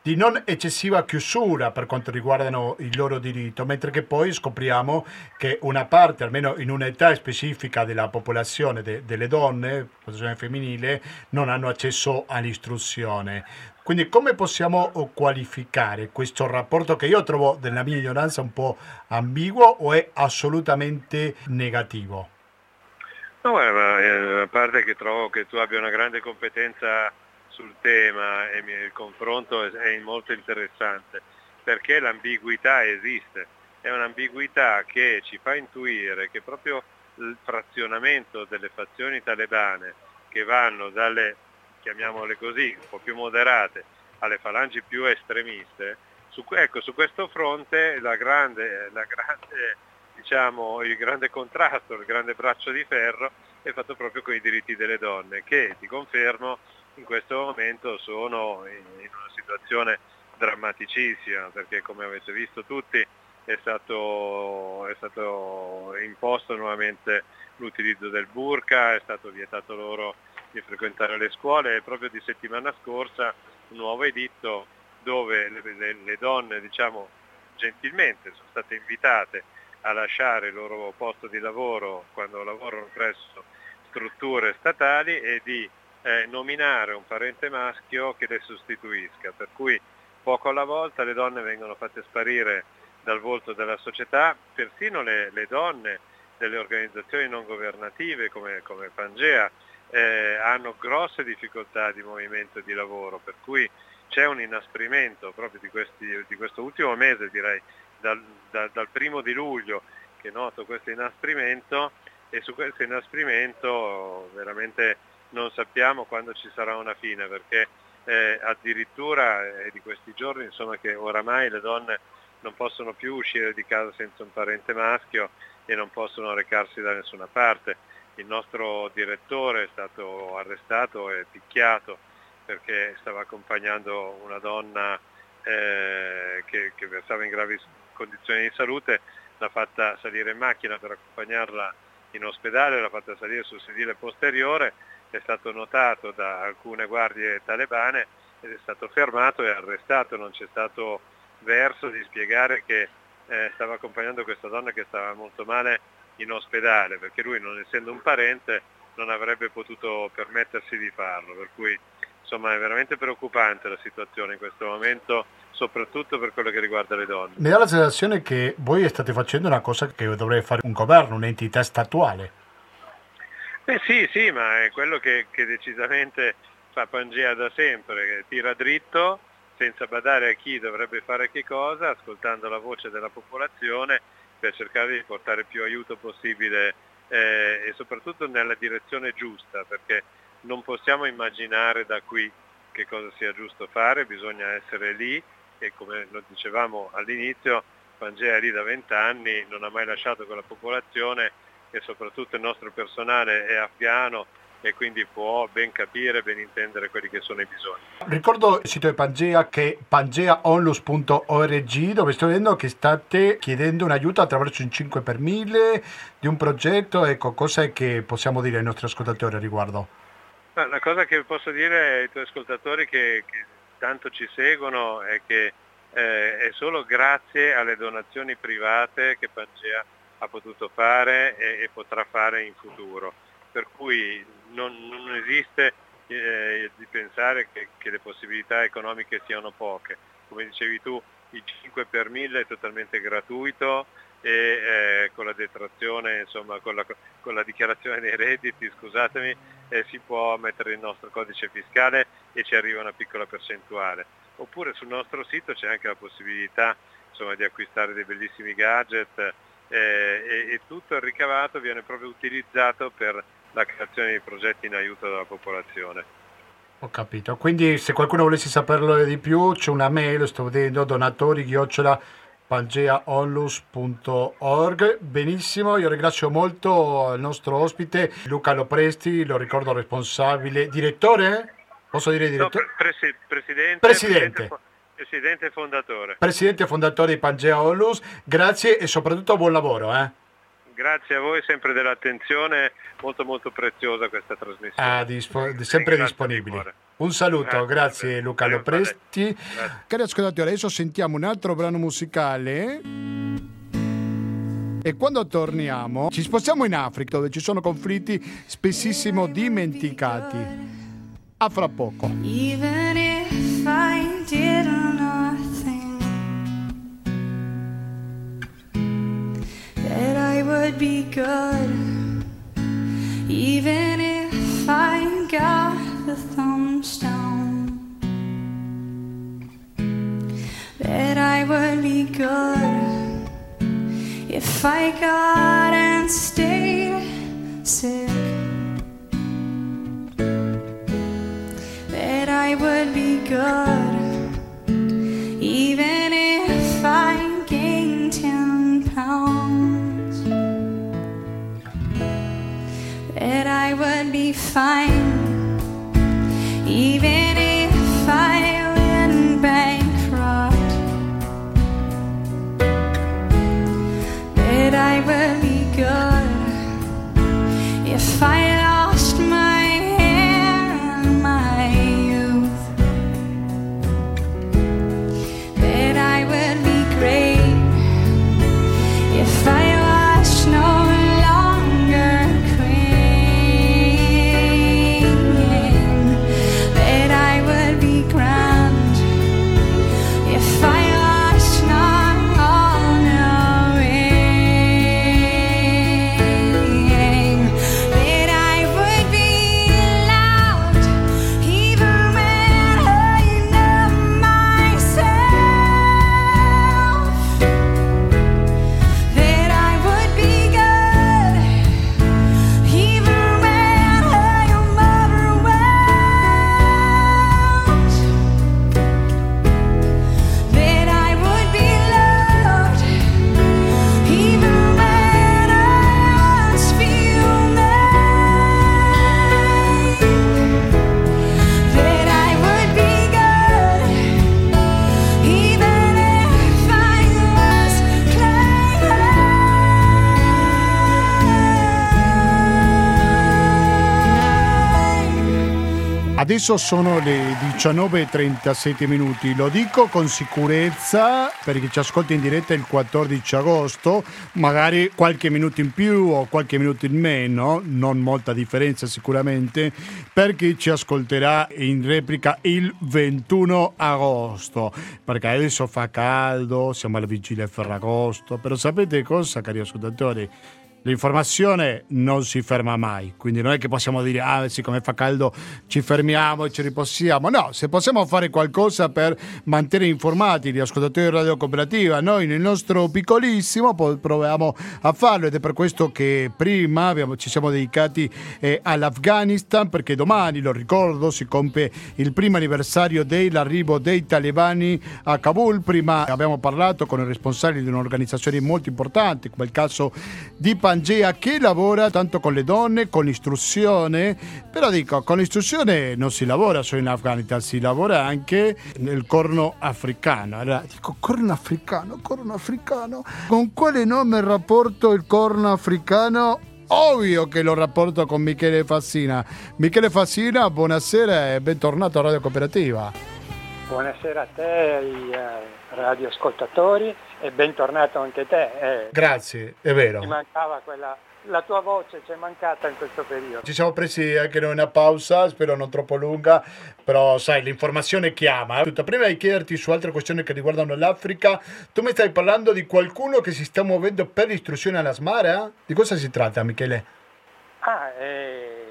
di non eccessiva chiusura per quanto riguardano il loro diritto, mentre che poi scopriamo che una parte, almeno in un'età specifica della popolazione de, delle donne, popolazione femminile, non hanno accesso all'istruzione. Quindi come possiamo qualificare questo rapporto che io trovo nella mia ignoranza un po' ambiguo o è assolutamente negativo? No, eh, a parte che trovo che tu abbia una grande competenza sul tema e il confronto è molto interessante, perché l'ambiguità esiste, è un'ambiguità che ci fa intuire che proprio il frazionamento delle fazioni talebane che vanno dalle, chiamiamole così, un po' più moderate, alle falangi più estremiste, su, ecco, su questo fronte la grande, la grande diciamo, il grande contrasto, il grande braccio di ferro è fatto proprio con i diritti delle donne che, ti confermo, in questo momento sono in, una situazione drammaticissima perché come avete visto tutti è stato, è stato imposto nuovamente l'utilizzo del burka, è stato vietato loro di frequentare le scuole e proprio di settimana scorsa un nuovo editto dove le, le, le donne diciamo, gentilmente sono state invitate a lasciare il loro posto di lavoro quando lavorano presso strutture statali e di eh, nominare un parente maschio che le sostituisca, per cui poco alla volta le donne vengono fatte sparire dal volto della società, persino le, le donne delle organizzazioni non governative come, come Pangea eh, hanno grosse difficoltà di movimento e di lavoro, per cui c'è un inasprimento proprio di, questi, di questo ultimo mese direi dal, da, dal primo di luglio che noto questo inasprimento e su questo inasprimento veramente non sappiamo quando ci sarà una fine perché eh, addirittura è di questi giorni insomma, che oramai le donne non possono più uscire di casa senza un parente maschio e non possono recarsi da nessuna parte. Il nostro direttore è stato arrestato e picchiato perché stava accompagnando una donna eh, che, che versava in gravi condizioni di salute, l'ha fatta salire in macchina per accompagnarla in ospedale, l'ha fatta salire sul sedile posteriore, è stato notato da alcune guardie talebane ed è stato fermato e arrestato, non c'è stato verso di spiegare che eh, stava accompagnando questa donna che stava molto male in ospedale, perché lui non essendo un parente non avrebbe potuto permettersi di farlo, per cui insomma è veramente preoccupante la situazione in questo momento, soprattutto per quello che riguarda le donne. Mi dà la sensazione che voi state facendo una cosa che dovrebbe fare un governo, un'entità statuale. Eh sì, sì, ma è quello che, che decisamente fa Pangea da sempre, tira dritto senza badare a chi dovrebbe fare che cosa, ascoltando la voce della popolazione per cercare di portare più aiuto possibile eh, e soprattutto nella direzione giusta, perché non possiamo immaginare da qui che cosa sia giusto fare, bisogna essere lì e come lo dicevamo all'inizio, Pangea è lì da vent'anni, non ha mai lasciato quella popolazione e soprattutto il nostro personale è afghano e quindi può ben capire, ben intendere quelli che sono i bisogni. Ricordo il sito di Pangea che pangeaonlus.org dove sto vedendo che state chiedendo un aiuto attraverso un 5 per 1000 di un progetto, ecco, cosa è che possiamo dire ai nostri ascoltatori a riguardo? La cosa che posso dire ai tuoi ascoltatori che, che tanto ci seguono è che eh, è solo grazie alle donazioni private che Pangea ha potuto fare e, e potrà fare in futuro. Per cui non, non esiste eh, di pensare che, che, le possibilità economiche siano poche. Come dicevi tu, il 5 per 1000 è totalmente gratuito e eh, con la detrazione, insomma con la, con la, dichiarazione dei redditi, scusatemi, eh, si può mettere il nostro codice fiscale e ci arriva una piccola percentuale. Oppure sul nostro sito c'è anche la possibilità insomma, di acquistare dei bellissimi gadget eh, e, e, tutto il ricavato viene proprio utilizzato per la creazione di progetti in aiuto della popolazione. Ho capito, quindi se qualcuno volesse saperlo di più c'è una mail, sto vedendo, donatori chiocciola pangeaonlus.org benissimo io ringrazio molto il nostro ospite Luca Lopresti lo ricordo responsabile direttore posso dire direttore? No, presi- presidente, presidente. presidente fondatore. Presidente fondatore di Pangea Onlus, grazie e soprattutto buon lavoro. Eh? Grazie a voi sempre dell'attenzione, molto molto preziosa questa trasmissione. Ah, dispo- sempre disponibile. Un saluto, grazie, grazie Luca Lopresti. Cari ascoltatori, adesso sentiamo un altro brano musicale. E quando torniamo ci spostiamo in Africa dove ci sono conflitti spessissimo dimenticati. A fra poco. Even if I did nothing, that I would be good, even that I would be good if I got and stayed sick. That I would be good even if I gained ten pounds, that I would be fine, even if I would be good if I Adesso sono le 19.37 minuti, lo dico con sicurezza perché ci ascolta in diretta il 14 agosto, magari qualche minuto in più o qualche minuto in meno, non molta differenza sicuramente, per chi ci ascolterà in replica il 21 agosto, perché adesso fa caldo, siamo alla vigilia Ferragosto, però sapete cosa cari ascoltatori? L'informazione non si ferma mai, quindi non è che possiamo dire, ah, siccome fa caldo ci fermiamo e ci riposiamo. No, se possiamo fare qualcosa per mantenere informati gli ascoltatori di Radio Cooperativa, noi nel nostro piccolissimo proviamo a farlo ed è per questo che prima abbiamo, ci siamo dedicati eh, all'Afghanistan, perché domani, lo ricordo, si compie il primo anniversario dell'arrivo dei talebani a Kabul. Prima abbiamo parlato con i responsabili di un'organizzazione molto importante, come il caso di Pandemia Pangea che lavora tanto con le donne, con l'istruzione, però dico, con l'istruzione non si lavora solo in Afghanistan, si lavora anche nel corno africano. Allora dico, corno africano, corno africano, con quale nome rapporto il corno africano? Ovvio che lo rapporto con Michele Fassina. Michele Fassina, buonasera e bentornato a Radio Cooperativa. Buonasera a te eh, radioascoltatori e bentornato anche te. Eh, Grazie, è vero. Ti mancava quella, la tua voce ci è mancata in questo periodo. Ci siamo presi anche noi una pausa, spero non troppo lunga, però sai, l'informazione chiama. Tutto. Prima di chiederti su altre questioni che riguardano l'Africa, tu mi stai parlando di qualcuno che si sta muovendo per l'istruzione alla Smara? Di cosa si tratta, Michele? Ah, eh,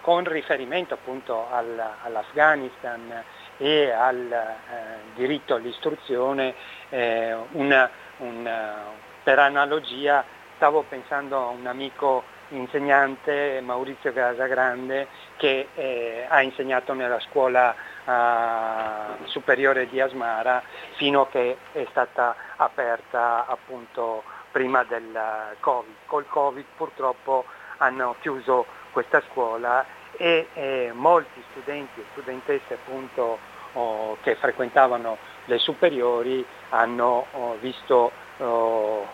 con riferimento appunto all, all'Afghanistan e al eh, diritto all'istruzione, eh, una, una, per analogia stavo pensando a un amico insegnante, Maurizio Casagrande, che eh, ha insegnato nella scuola uh, superiore di Asmara fino a che è stata aperta appunto prima del Covid. Col Covid purtroppo hanno chiuso questa scuola e eh, molti studenti e studentesse appunto oh, che frequentavano le superiori hanno oh, visto oh,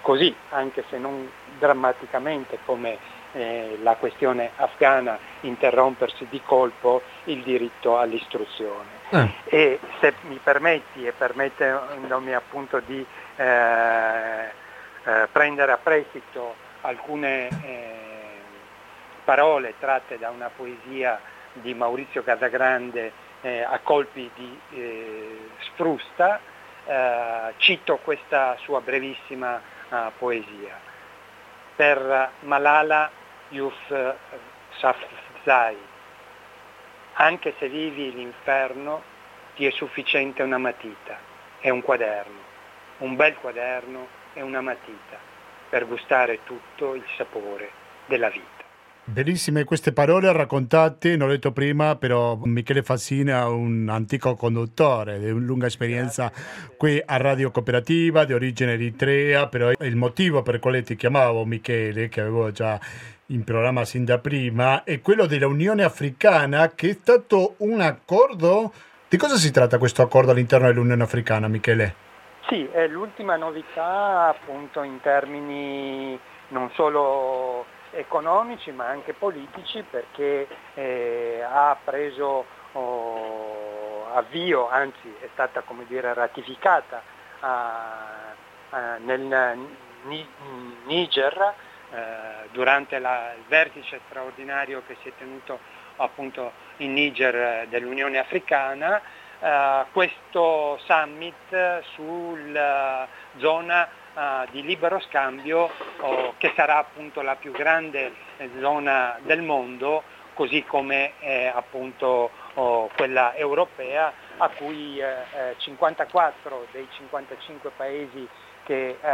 così, anche se non drammaticamente come eh, la questione afghana interrompersi di colpo il diritto all'istruzione. Eh. E se mi permetti e permettendomi appunto di eh, eh, prendere a prestito alcune eh, parole tratte da una poesia di Maurizio Casagrande eh, a colpi di eh, sprusta, eh, cito questa sua brevissima eh, poesia. Per Malala Yousafzai, anche se vivi l'inferno, ti è sufficiente una matita e un quaderno, un bel quaderno e una matita, per gustare tutto il sapore della vita. Bellissime queste parole raccontate, non ho detto prima, però Michele Fassina è un antico conduttore di una lunga esperienza qui a Radio Cooperativa di origine eritrea, però il motivo per il quale ti chiamavo Michele, che avevo già in programma sin da prima, è quello dell'Unione Africana, che è stato un accordo. Di cosa si tratta questo accordo all'interno dell'Unione Africana, Michele? Sì, è l'ultima novità appunto in termini non solo economici ma anche politici perché eh, ha preso oh, avvio, anzi è stata come dire, ratificata a, a, nel Niger eh, durante la, il vertice straordinario che si è tenuto appunto in Niger eh, dell'Unione Africana, eh, questo summit sulla zona uh, di libero scambio oh, che sarà appunto la più grande eh, zona del mondo, così come è appunto oh, quella europea a cui eh, 54 dei 55 paesi che, eh,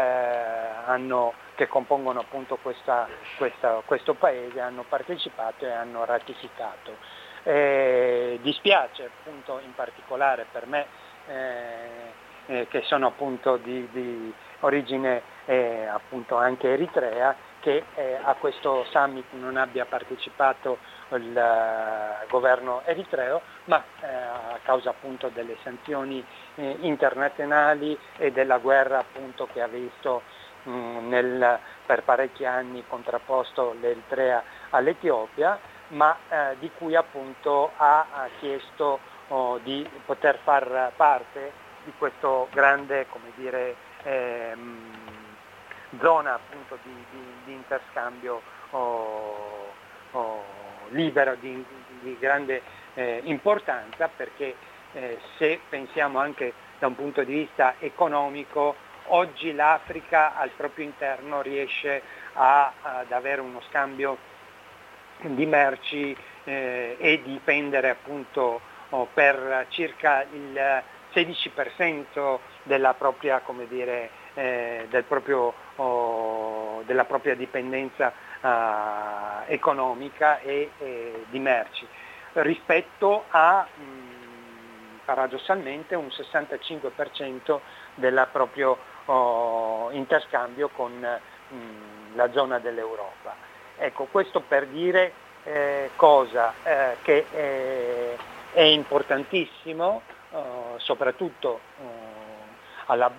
hanno, che compongono appunto questa, questa, questo paese hanno partecipato e hanno ratificato. Eh, dispiace appunto in particolare per me eh, eh, che sono appunto di, di origine eh, appunto anche eritrea, che eh, a questo summit non abbia partecipato il uh, governo eritreo, ma eh, a causa appunto delle sanzioni eh, internazionali e della guerra appunto che ha visto mh, nel, per parecchi anni contrapposto l'Eritrea all'Etiopia, ma eh, di cui appunto ha, ha chiesto oh, di poter far parte di questo grande come dire, ehm, zona appunto di, di, di interscambio oh, oh, libero di, di grande eh, importanza perché eh, se pensiamo anche da un punto di vista economico, oggi l'Africa al proprio interno riesce a, ad avere uno scambio di merci eh, e dipendere appunto oh, per circa il 16% della propria, dire, eh, del proprio, oh, della propria dipendenza eh, economica e eh, di merci rispetto a mh, mm, paradossalmente un 65% del proprio oh, interscambio con mh, mm, la zona dell'Europa. Ecco, questo per dire eh, cosa eh, che eh, è importantissimo, oh, soprattutto oh, alla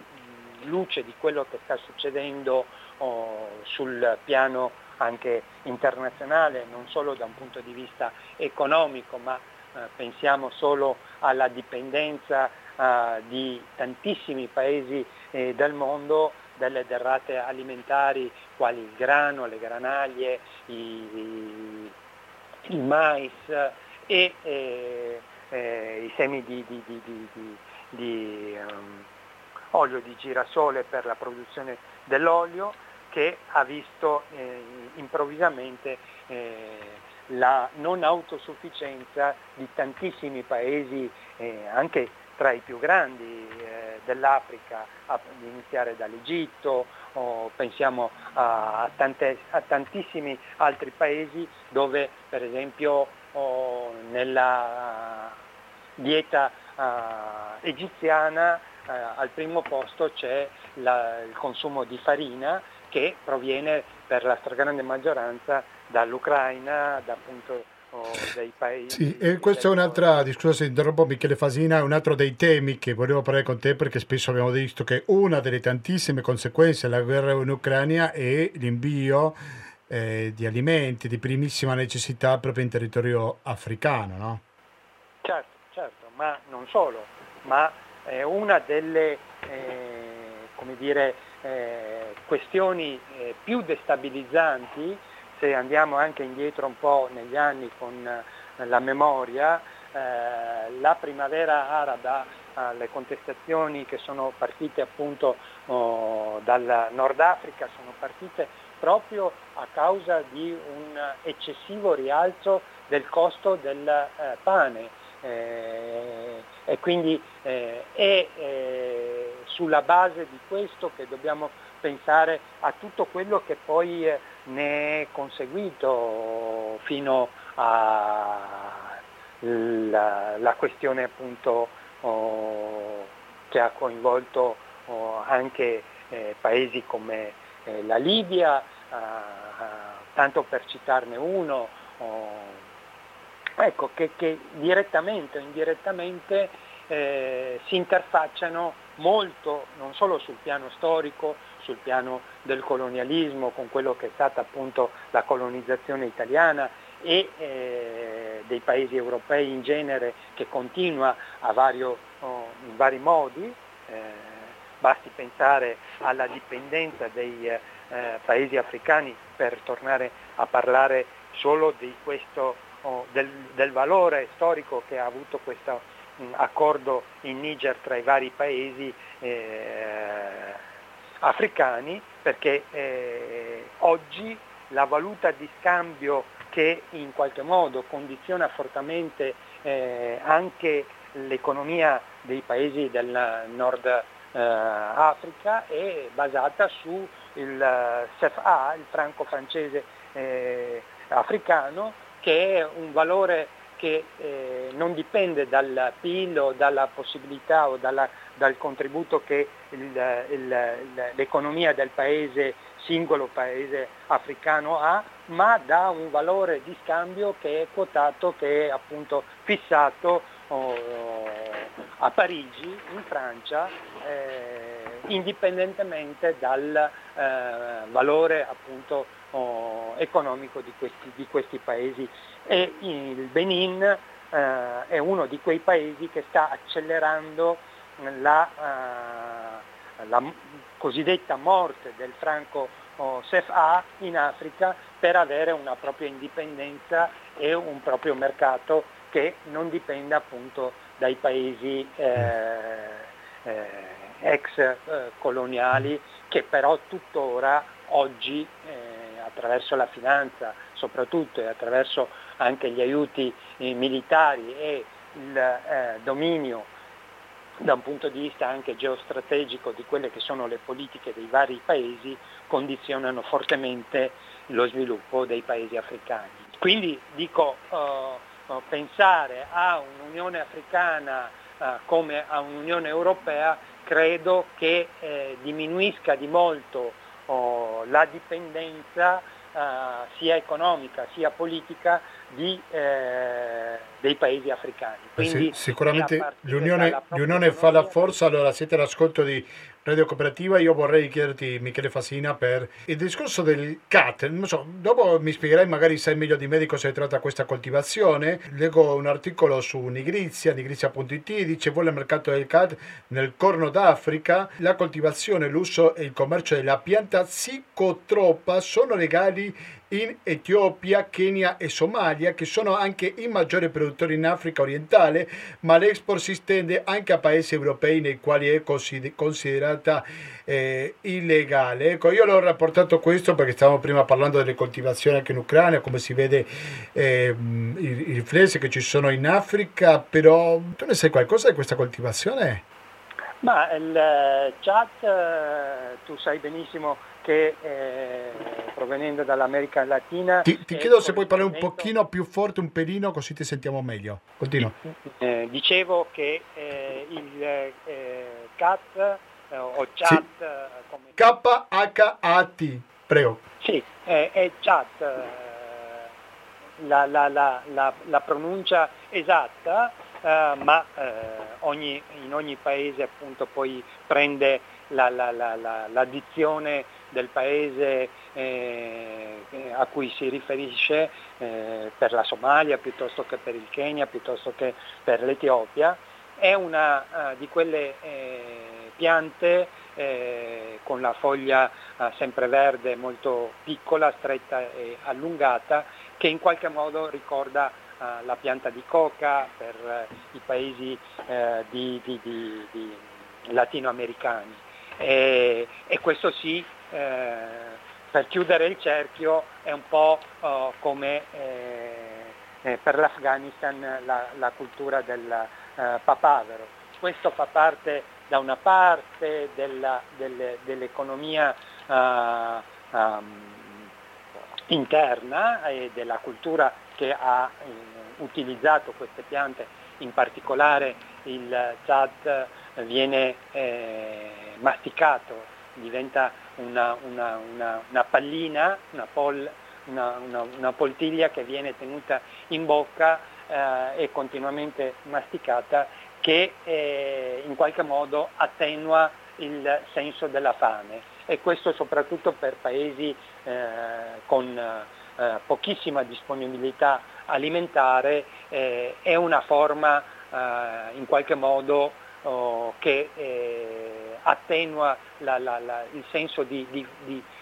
luce di quello che sta succedendo oh, sul piano anche internazionale, non solo da un punto di vista economico, ma eh, pensiamo solo alla dipendenza eh, di tantissimi paesi eh, del mondo delle derrate alimentari quali il grano, le granaglie, i, i, il mais e eh, eh, i semi di, di, di, di um, olio di girasole per la produzione dell'olio che ha visto eh, improvvisamente eh, la non autosufficienza di tantissimi paesi, eh, anche tra i più grandi eh, dell'Africa, a iniziare dall'Egitto, o pensiamo a, tante, a, tantissimi altri paesi dove per esempio oh, nella dieta uh, egiziana uh, al primo posto c'è la, il consumo di farina che proviene per la stragrande maggioranza dall'Ucraina, da appunto dei paesi. Sì, e questa è un'altra, scusa se interrompo Michele Fasina, è un altro dei temi che volevo parlare con te perché spesso abbiamo visto che una delle tantissime conseguenze della guerra in Ucraina è l'invio eh, di alimenti di primissima necessità proprio in territorio africano, no? Certo, certo, ma non solo, ma è una delle, eh, dire, eh, questioni eh, più destabilizzanti, se andiamo anche indietro un po' negli anni con eh, la memoria, eh, la primavera araba, eh, le contestazioni che sono partite appunto oh, dal Nord Africa sono partite proprio a causa di un eccessivo rialzo del costo del eh, pane eh, e quindi eh, è eh, sulla base di questo che dobbiamo pensare a tutto quello che poi eh, ne è conseguito fino alla questione appunto oh, che ha coinvolto oh, anche eh, paesi come eh, la Libia, tanto per citarne uno, oh, ecco, che, che, direttamente o indirettamente eh, si interfacciano molto, non solo sul piano storico, sul piano del colonialismo, con quello che è stata appunto la colonizzazione italiana e eh, dei paesi europei in genere che continua vario, oh, in vari modi, eh, basti pensare alla dipendenza dei eh, paesi africani per tornare a parlare solo di questo oh, del, del, valore storico che ha avuto questo mh, accordo in Niger tra i vari paesi eh, africani, perché eh, oggi la valuta di scambio che in qualche modo condiziona fortemente eh, anche l'economia dei paesi del nord eh, Africa è basata sul CFA, il franco francese eh, africano, che è un valore che eh, non dipende dal PIL o dalla possibilità o dalla, dal contributo che il, il, l'economia del paese, singolo paese africano ha, ma da un valore di scambio che è quotato, che è appunto fissato oh, a Parigi, in Francia, eh, indipendentemente dal eh, valore appunto oh, economico di questi, di questi, paesi. E il Benin eh, è uno di quei paesi che sta accelerando la, eh, la cosiddetta morte del franco oh, CFA in Africa per avere una propria indipendenza e un proprio mercato che non dipenda appunto dai paesi eh, eh, ex eh, coloniali che però tuttora oggi eh, attraverso la finanza soprattutto e attraverso anche gli aiuti eh, militari e il eh, dominio da un punto di vista anche geostrategico di quelle che sono le politiche dei vari paesi condizionano fortemente lo sviluppo dei paesi africani. Quindi dico uh, pensare a un'Unione africana uh, come a un'Unione europea credo che eh, diminuisca di molto oh, la dipendenza eh, sia economica sia politica di, eh, dei paesi africani. Eh Quindi, sì, sicuramente l'Unione, l'Unione fa la forza, allora siete all'ascolto di Radio Cooperativa, io vorrei chiederti, Michele Fasina, per il discorso del CAT. Non so, dopo mi spiegherai, magari sai meglio di me di cosa si tratta questa coltivazione. Leggo un articolo su Nigrizia, nigrizia.it, dice vuole il mercato del CAT nel Corno d'Africa. La coltivazione, l'uso e il commercio della pianta psicotropa sono legali in Etiopia, Kenya e Somalia, che sono anche i maggiori produttori in Africa orientale, ma l'export si estende anche a paesi europei nei quali è considerata eh, illegale. Ecco, io l'ho rapportato questo perché stavamo prima parlando delle coltivazioni anche in Ucraina, come si vede eh, i, i riflessi che ci sono in Africa, però tu ne sai qualcosa di questa coltivazione? Ma il chat, eh, tu sai benissimo che eh, provenendo dall'America Latina... Ti, ti chiedo se puoi parlare un pochino più forte, un pelino, così ti sentiamo meglio. Continua. Eh, dicevo che eh, il eh, CAT o chat... Sì. Come... K-H-A-T, prego. Sì, è chat la, la, la, la, pronuncia esatta, eh, ma eh, ogni, in ogni paese appunto poi prende la, la, la, la, dizione del paese eh, a cui si riferisce eh, per la Somalia piuttosto che per il Kenya, piuttosto che per l'Etiopia, è una uh, di quelle eh, piante eh, con la foglia uh, sempreverde molto piccola, stretta e allungata, che in qualche modo ricorda uh, la pianta di coca per i paesi di, di, di, di latinoamericani. E, e questo sì, eh, per chiudere il cerchio, è un po' oh, come eh, eh, per l'Afghanistan la, la cultura del eh, papavero. Questo fa parte da una parte della, delle, dell'economia uh, um, interna e della cultura che ha eh, utilizzato queste piante, in particolare il Chad viene eh, masticato, diventa una, una, una, una pallina, pol, una, poltiglia che viene tenuta in bocca eh, e continuamente masticata che eh, in qualche modo attenua il senso della fame. E questo soprattutto per paesi eh, con eh, pochissima disponibilità alimentare eh, è una forma eh, in qualche modo oh, che eh, attenua la, la, la, il senso di, di,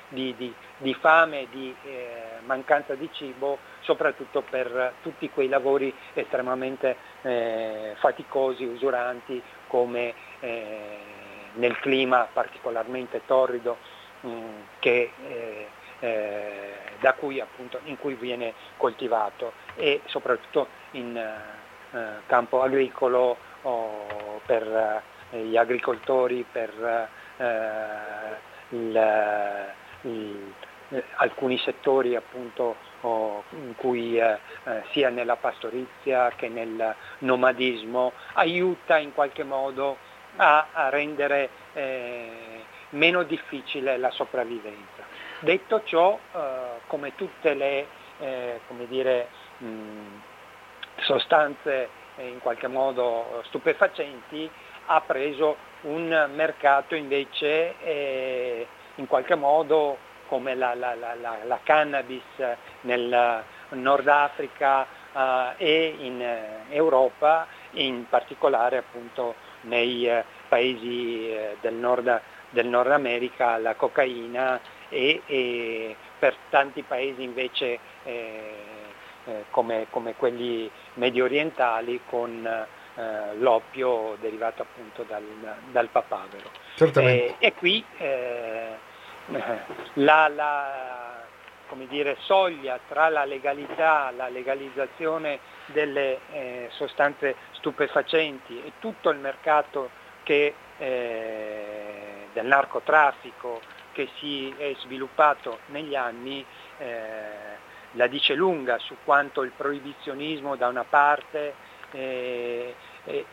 di, di fame, di eh, mancanza di cibo, soprattutto per tutti quei lavori estremamente eh, faticosi, usuranti, come nel clima particolarmente torrido mh, mm, che, eh, eh, cui, appunto, in cui viene coltivato e soprattutto in campo agricolo oh, per eh, gli agricoltori, per eh, il, il, eh, alcuni settori appunto oh, in cui eh, sia nella pastorizia che nel nomadismo aiuta in qualche modo a, a rendere eh, meno difficile la sopravvivenza. Detto ciò, eh, come tutte le come dire, mh, sostanze in qualche modo stupefacenti, ha preso un mercato invece eh, in qualche modo come la, la, la, la cannabis nel Nord Africa uh, e in uh, Europa, in particolare appunto nei paesi del nord, del, nord, America, la cocaina e, e per tanti paesi invece eh, eh, come, come, quelli medio orientali con eh, l'oppio derivato appunto dal, dal papavero. E, e, qui la, la dire, soglia tra la legalità, la legalizzazione delle eh, sostanze stupefacenti e tutto il mercato che, eh, del narcotraffico che si è sviluppato negli anni eh, la dice lunga su quanto il proibizionismo da una parte eh, e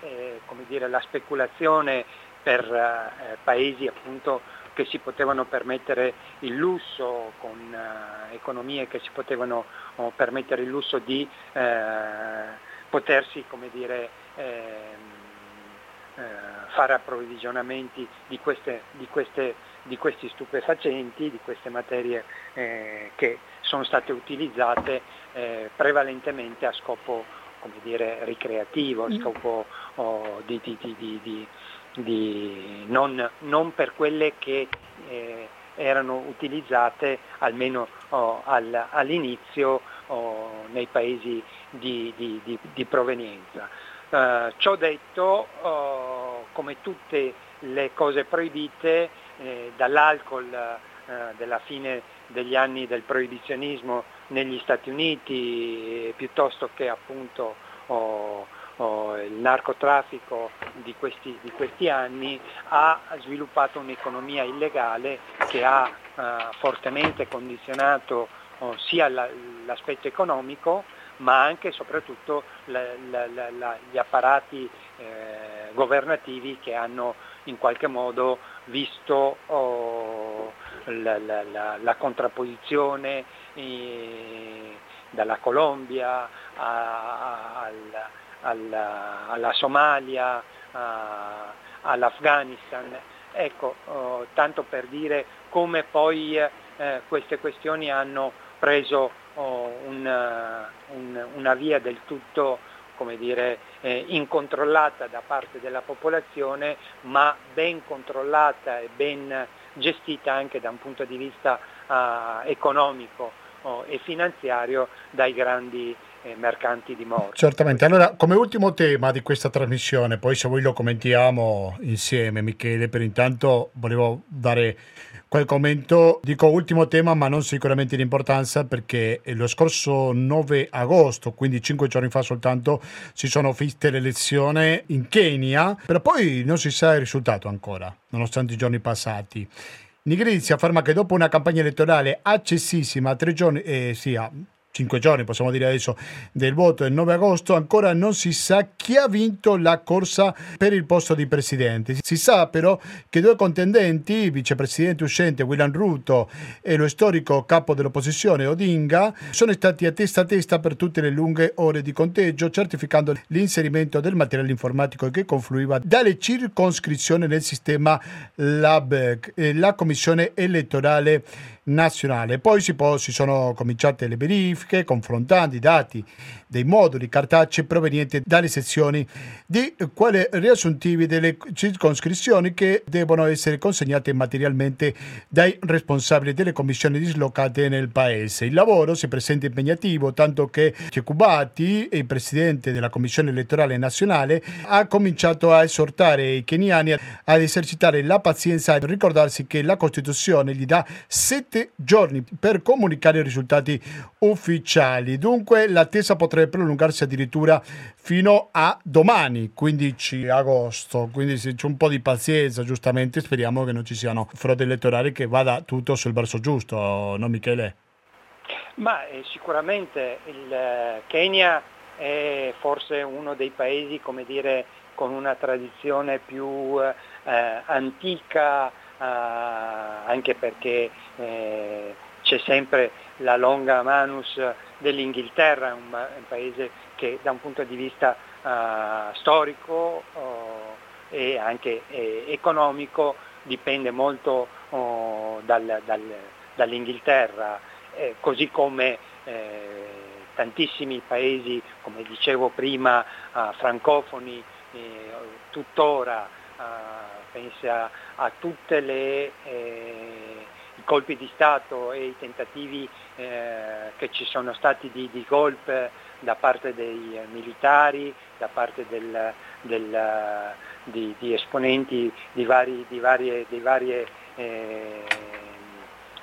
eh, dire, la speculazione per eh, paesi appunto che si potevano permettere il lusso, con uh, economie che si potevano oh, permettere il lusso di eh, potersi dire, eh, eh, fare approvvigionamenti di, queste, di, queste, di, questi stupefacenti, di queste materie eh, che sono state utilizzate eh, prevalentemente a scopo come dire, ricreativo, a mm. scopo oh, di, di di, non, non, per quelle che eh, erano utilizzate almeno oh, al, all'inizio oh, nei paesi di, di, di provenienza. Uh, ciò detto, oh, come tutte le cose proibite, eh, dall'alcol eh, della fine degli anni del proibizionismo negli Stati Uniti, eh, piuttosto che appunto oh, oh, il narcotraffico di questi, di questi, anni ha sviluppato un'economia illegale che ha fortemente condizionato oh, sia la, l'aspetto economico ma anche e soprattutto la, la, gli apparati eh, governativi che hanno in qualche modo visto oh, la, contrapposizione eh, dalla Colombia a, al, alla, alla Somalia, a, all'Afghanistan. Ecco, oh, tanto per dire come poi eh, queste questioni hanno preso oh, un, un, una via del tutto come dire, eh, incontrollata da parte della popolazione, ma ben controllata e ben gestita anche da un punto di vista uh, economico oh, e finanziario dai grandi eh, mercanti di morte. Certamente, allora come ultimo tema di questa trasmissione, poi se voi lo commentiamo insieme Michele, per intanto volevo dare quel commento, dico ultimo tema ma non sicuramente di importanza perché lo scorso 9 agosto, quindi 5 giorni fa soltanto, si sono viste le elezioni in Kenya, però poi non si sa il risultato ancora, nonostante i giorni passati. Nigrizia afferma che dopo una campagna elettorale accessissima, tre giorni, eh, sì, cinque giorni, possiamo dire adesso, del voto del 9 agosto, ancora non si sa chi ha vinto la corsa per il posto di presidente. Si sa però che due contendenti, il vicepresidente uscente William Ruto e lo storico capo dell'opposizione Odinga, sono stati a testa a testa per tutte le lunghe ore di conteggio, certificando l'inserimento del materiale informatico che confluiva dalle circoscrizioni nel sistema LAB, la commissione elettorale nazionale. Poi si, può, si sono cominciate le verifiche confrontando i dati dei moduli cartacei provenienti dalle sezioni di quelle riassuntivi delle circoscrizioni che devono essere consegnate materialmente dai responsabili delle commissioni dislocate nel paese. Il lavoro si presenta impegnativo, tanto che Cecubati, il presidente della commissione elettorale nazionale, ha cominciato a esortare i keniani ad esercitare la pazienza e ricordarsi che la Costituzione gli dà sette giorni per comunicare i risultati ufficiali. Dunque l'attesa potrebbe prolungarsi addirittura fino a domani, 15 agosto. Quindi se c'è un po' di pazienza, giustamente speriamo che non ci siano frodi elettorali che vada tutto sul verso giusto, no Michele? Ma eh, sicuramente il eh, Kenya è forse uno dei paesi, come dire, con una tradizione più eh, antica, anche perché eh, c'è sempre la longa manus dell'Inghilterra, un, un paese che da un punto di vista uh, storico uh, e anche eh, economico dipende molto uh, dal, dal, dall'Inghilterra, eh, così come eh, tantissimi paesi, come dicevo prima, francofoni tuttora, pensa a tutti i colpi di Stato e i tentativi eh, che ci sono stati di, di golpe da parte dei militari, da parte del, del, di, di, esponenti di, vari, di varie, varie eh,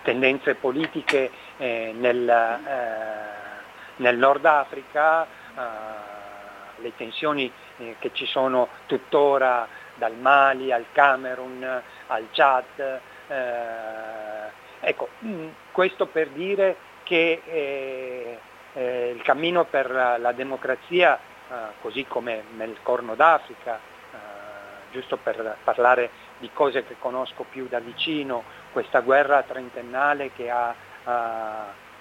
tendenze politiche eh, nel, eh, nel, Nord Africa, eh, le tensioni eh, che ci sono tuttora dal Mali al Camerun al Chad. ecco, mh, questo per dire che eh, il cammino per la democrazia, eh, così come nel Corno d'Africa, eh, giusto per parlare di cose che conosco più da vicino, questa guerra trentennale che ha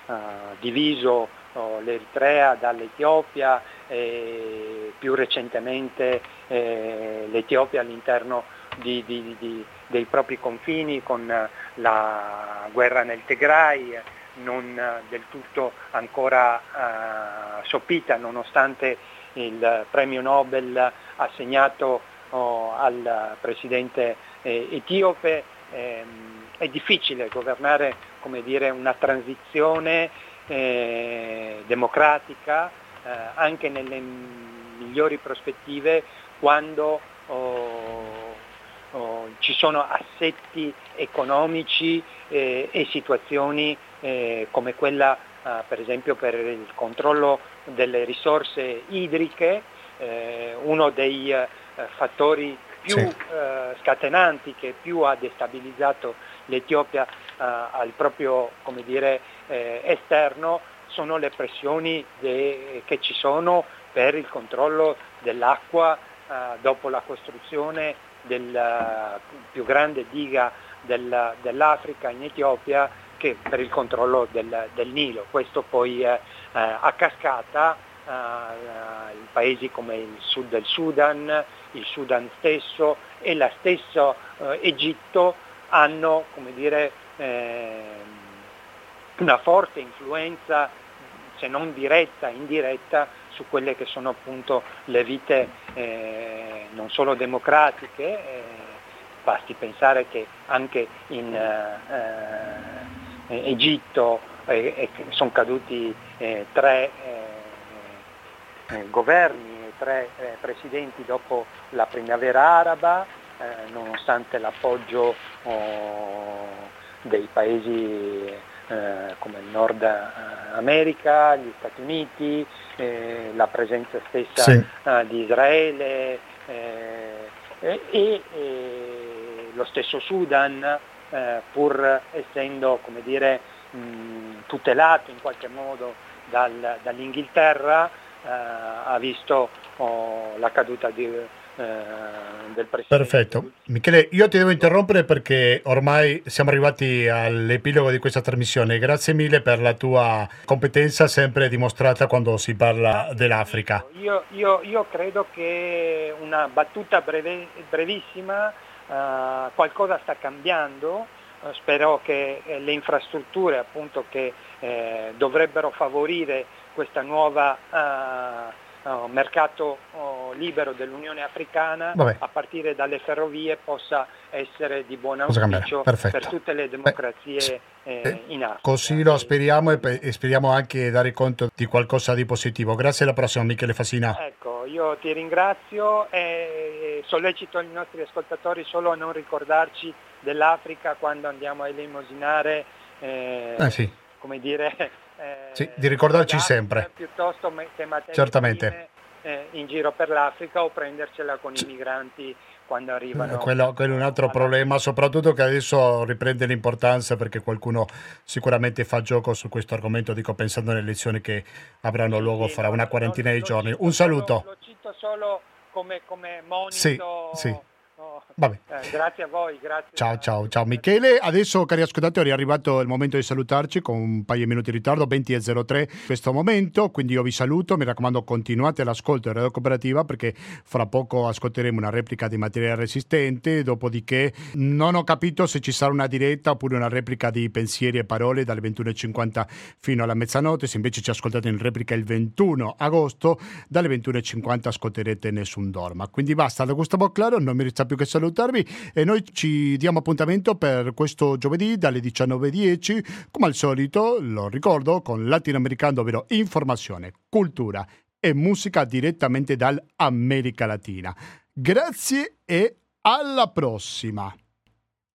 eh, diviso oh, l'Eritrea dall'Etiopia e più recentemente eh, l'Etiopia all'interno di, di, di, dei propri confini con la guerra nel Tigray, non eh, del tutto ancora uh, sopita nonostante il premio Nobel assegnato oh, al presidente eh, etiope. Eh, è difficile governare dire, una transizione eh, democratica eh, anche nelle migliori prospettive quando oh, oh, ci sono assetti economici eh, e situazioni eh, come quella eh, per esempio per il controllo delle risorse idriche, eh, uno dei fattori più sì. Scatenanti che più ha destabilizzato l'Etiopia al proprio dire, esterno sono le pressioni de, che ci sono per il controllo dell'acqua dopo la costruzione della più grande diga del, dell'Africa in Etiopia che per il controllo del, del Nilo. Questo poi eh, a cascata eh, paesi come il sud del Sudan, il Sudan stesso e la stessa eh, Egitto hanno dire, ehm, una forte influenza, se non diretta, indiretta, su quelle che sono appunto le vite eh, non solo democratiche, eh, basti pensare che anche in eh, eh, Egitto eh, sono caduti eh, tre governi, tre presidenti dopo la primavera araba, nonostante l'appoggio oh, dei paesi eh, come il Nord America, gli Stati Uniti, eh, la presenza stessa sì. eh, di Israele e lo stesso Sudan eh, pur essendo dire, mh, tutelato in qualche modo dal, dall'Inghilterra, eh, ha visto oh, la caduta di, eh, del presidente. Perfetto. Michele, io ti devo interrompere perché ormai siamo arrivati all'epilogo di questa trasmissione. Grazie mille per la tua competenza sempre dimostrata quando si parla dell'Africa. Io, io, io credo che una battuta breve, brevissima Uh, qualcosa sta cambiando, uh, spero che eh, le infrastrutture appunto, che eh, dovrebbero favorire questa nuova uh, mercato oh, libero dell'Unione Africana Vabbè. a partire dalle ferrovie possa essere di buon auspicio per tutte le democrazie Beh, eh, in Africa. Così lo speriamo e, e, speriamo anche dare conto di qualcosa di positivo. Grazie alla prossima Michele Fasina. Ecco, io ti ringrazio e sollecito i nostri ascoltatori solo a non ricordarci dell'Africa quando andiamo a elemosinare, eh, eh sì. come dire... Eh, sì, di ricordarci sempre. Piuttosto che materie Certamente. Eh, in giro per l'Africa o prendercela con i migranti quando arrivano. Eh, quello, quello, è un altro problema, soprattutto che adesso riprende l'importanza perché qualcuno sicuramente fa gioco su questo argomento, dico pensando alle elezioni che avranno luogo fra una quarantina di giorni. Un saluto. Lo, lo cito solo come, come monito sì, sì. No. Eh, grazie a voi, grazie. Ciao, ciao, ciao Michele. Adesso, cari ascoltatori, è arrivato il momento di salutarci con un paio di minuti di ritardo, 20.03 in questo momento, quindi io vi saluto, mi raccomando continuate l'ascolto di Radio Cooperativa perché fra poco ascolteremo una replica di materiale resistente, dopodiché non ho capito se ci sarà una diretta oppure una replica di pensieri e parole dalle 21.50 fino alla mezzanotte, se invece ci ascoltate in replica il 21 agosto, dalle 21.50 ascolterete Nessun Dorma. Quindi basta, da Gustavo Claro, non mi resta più che salutarvi e noi ci diamo appuntamento per questo giovedì dalle 19.10, come al solito, lo ricordo, con Latinoamericano, ovvero informazione, cultura e musica direttamente dall'America Latina. Grazie e alla prossima!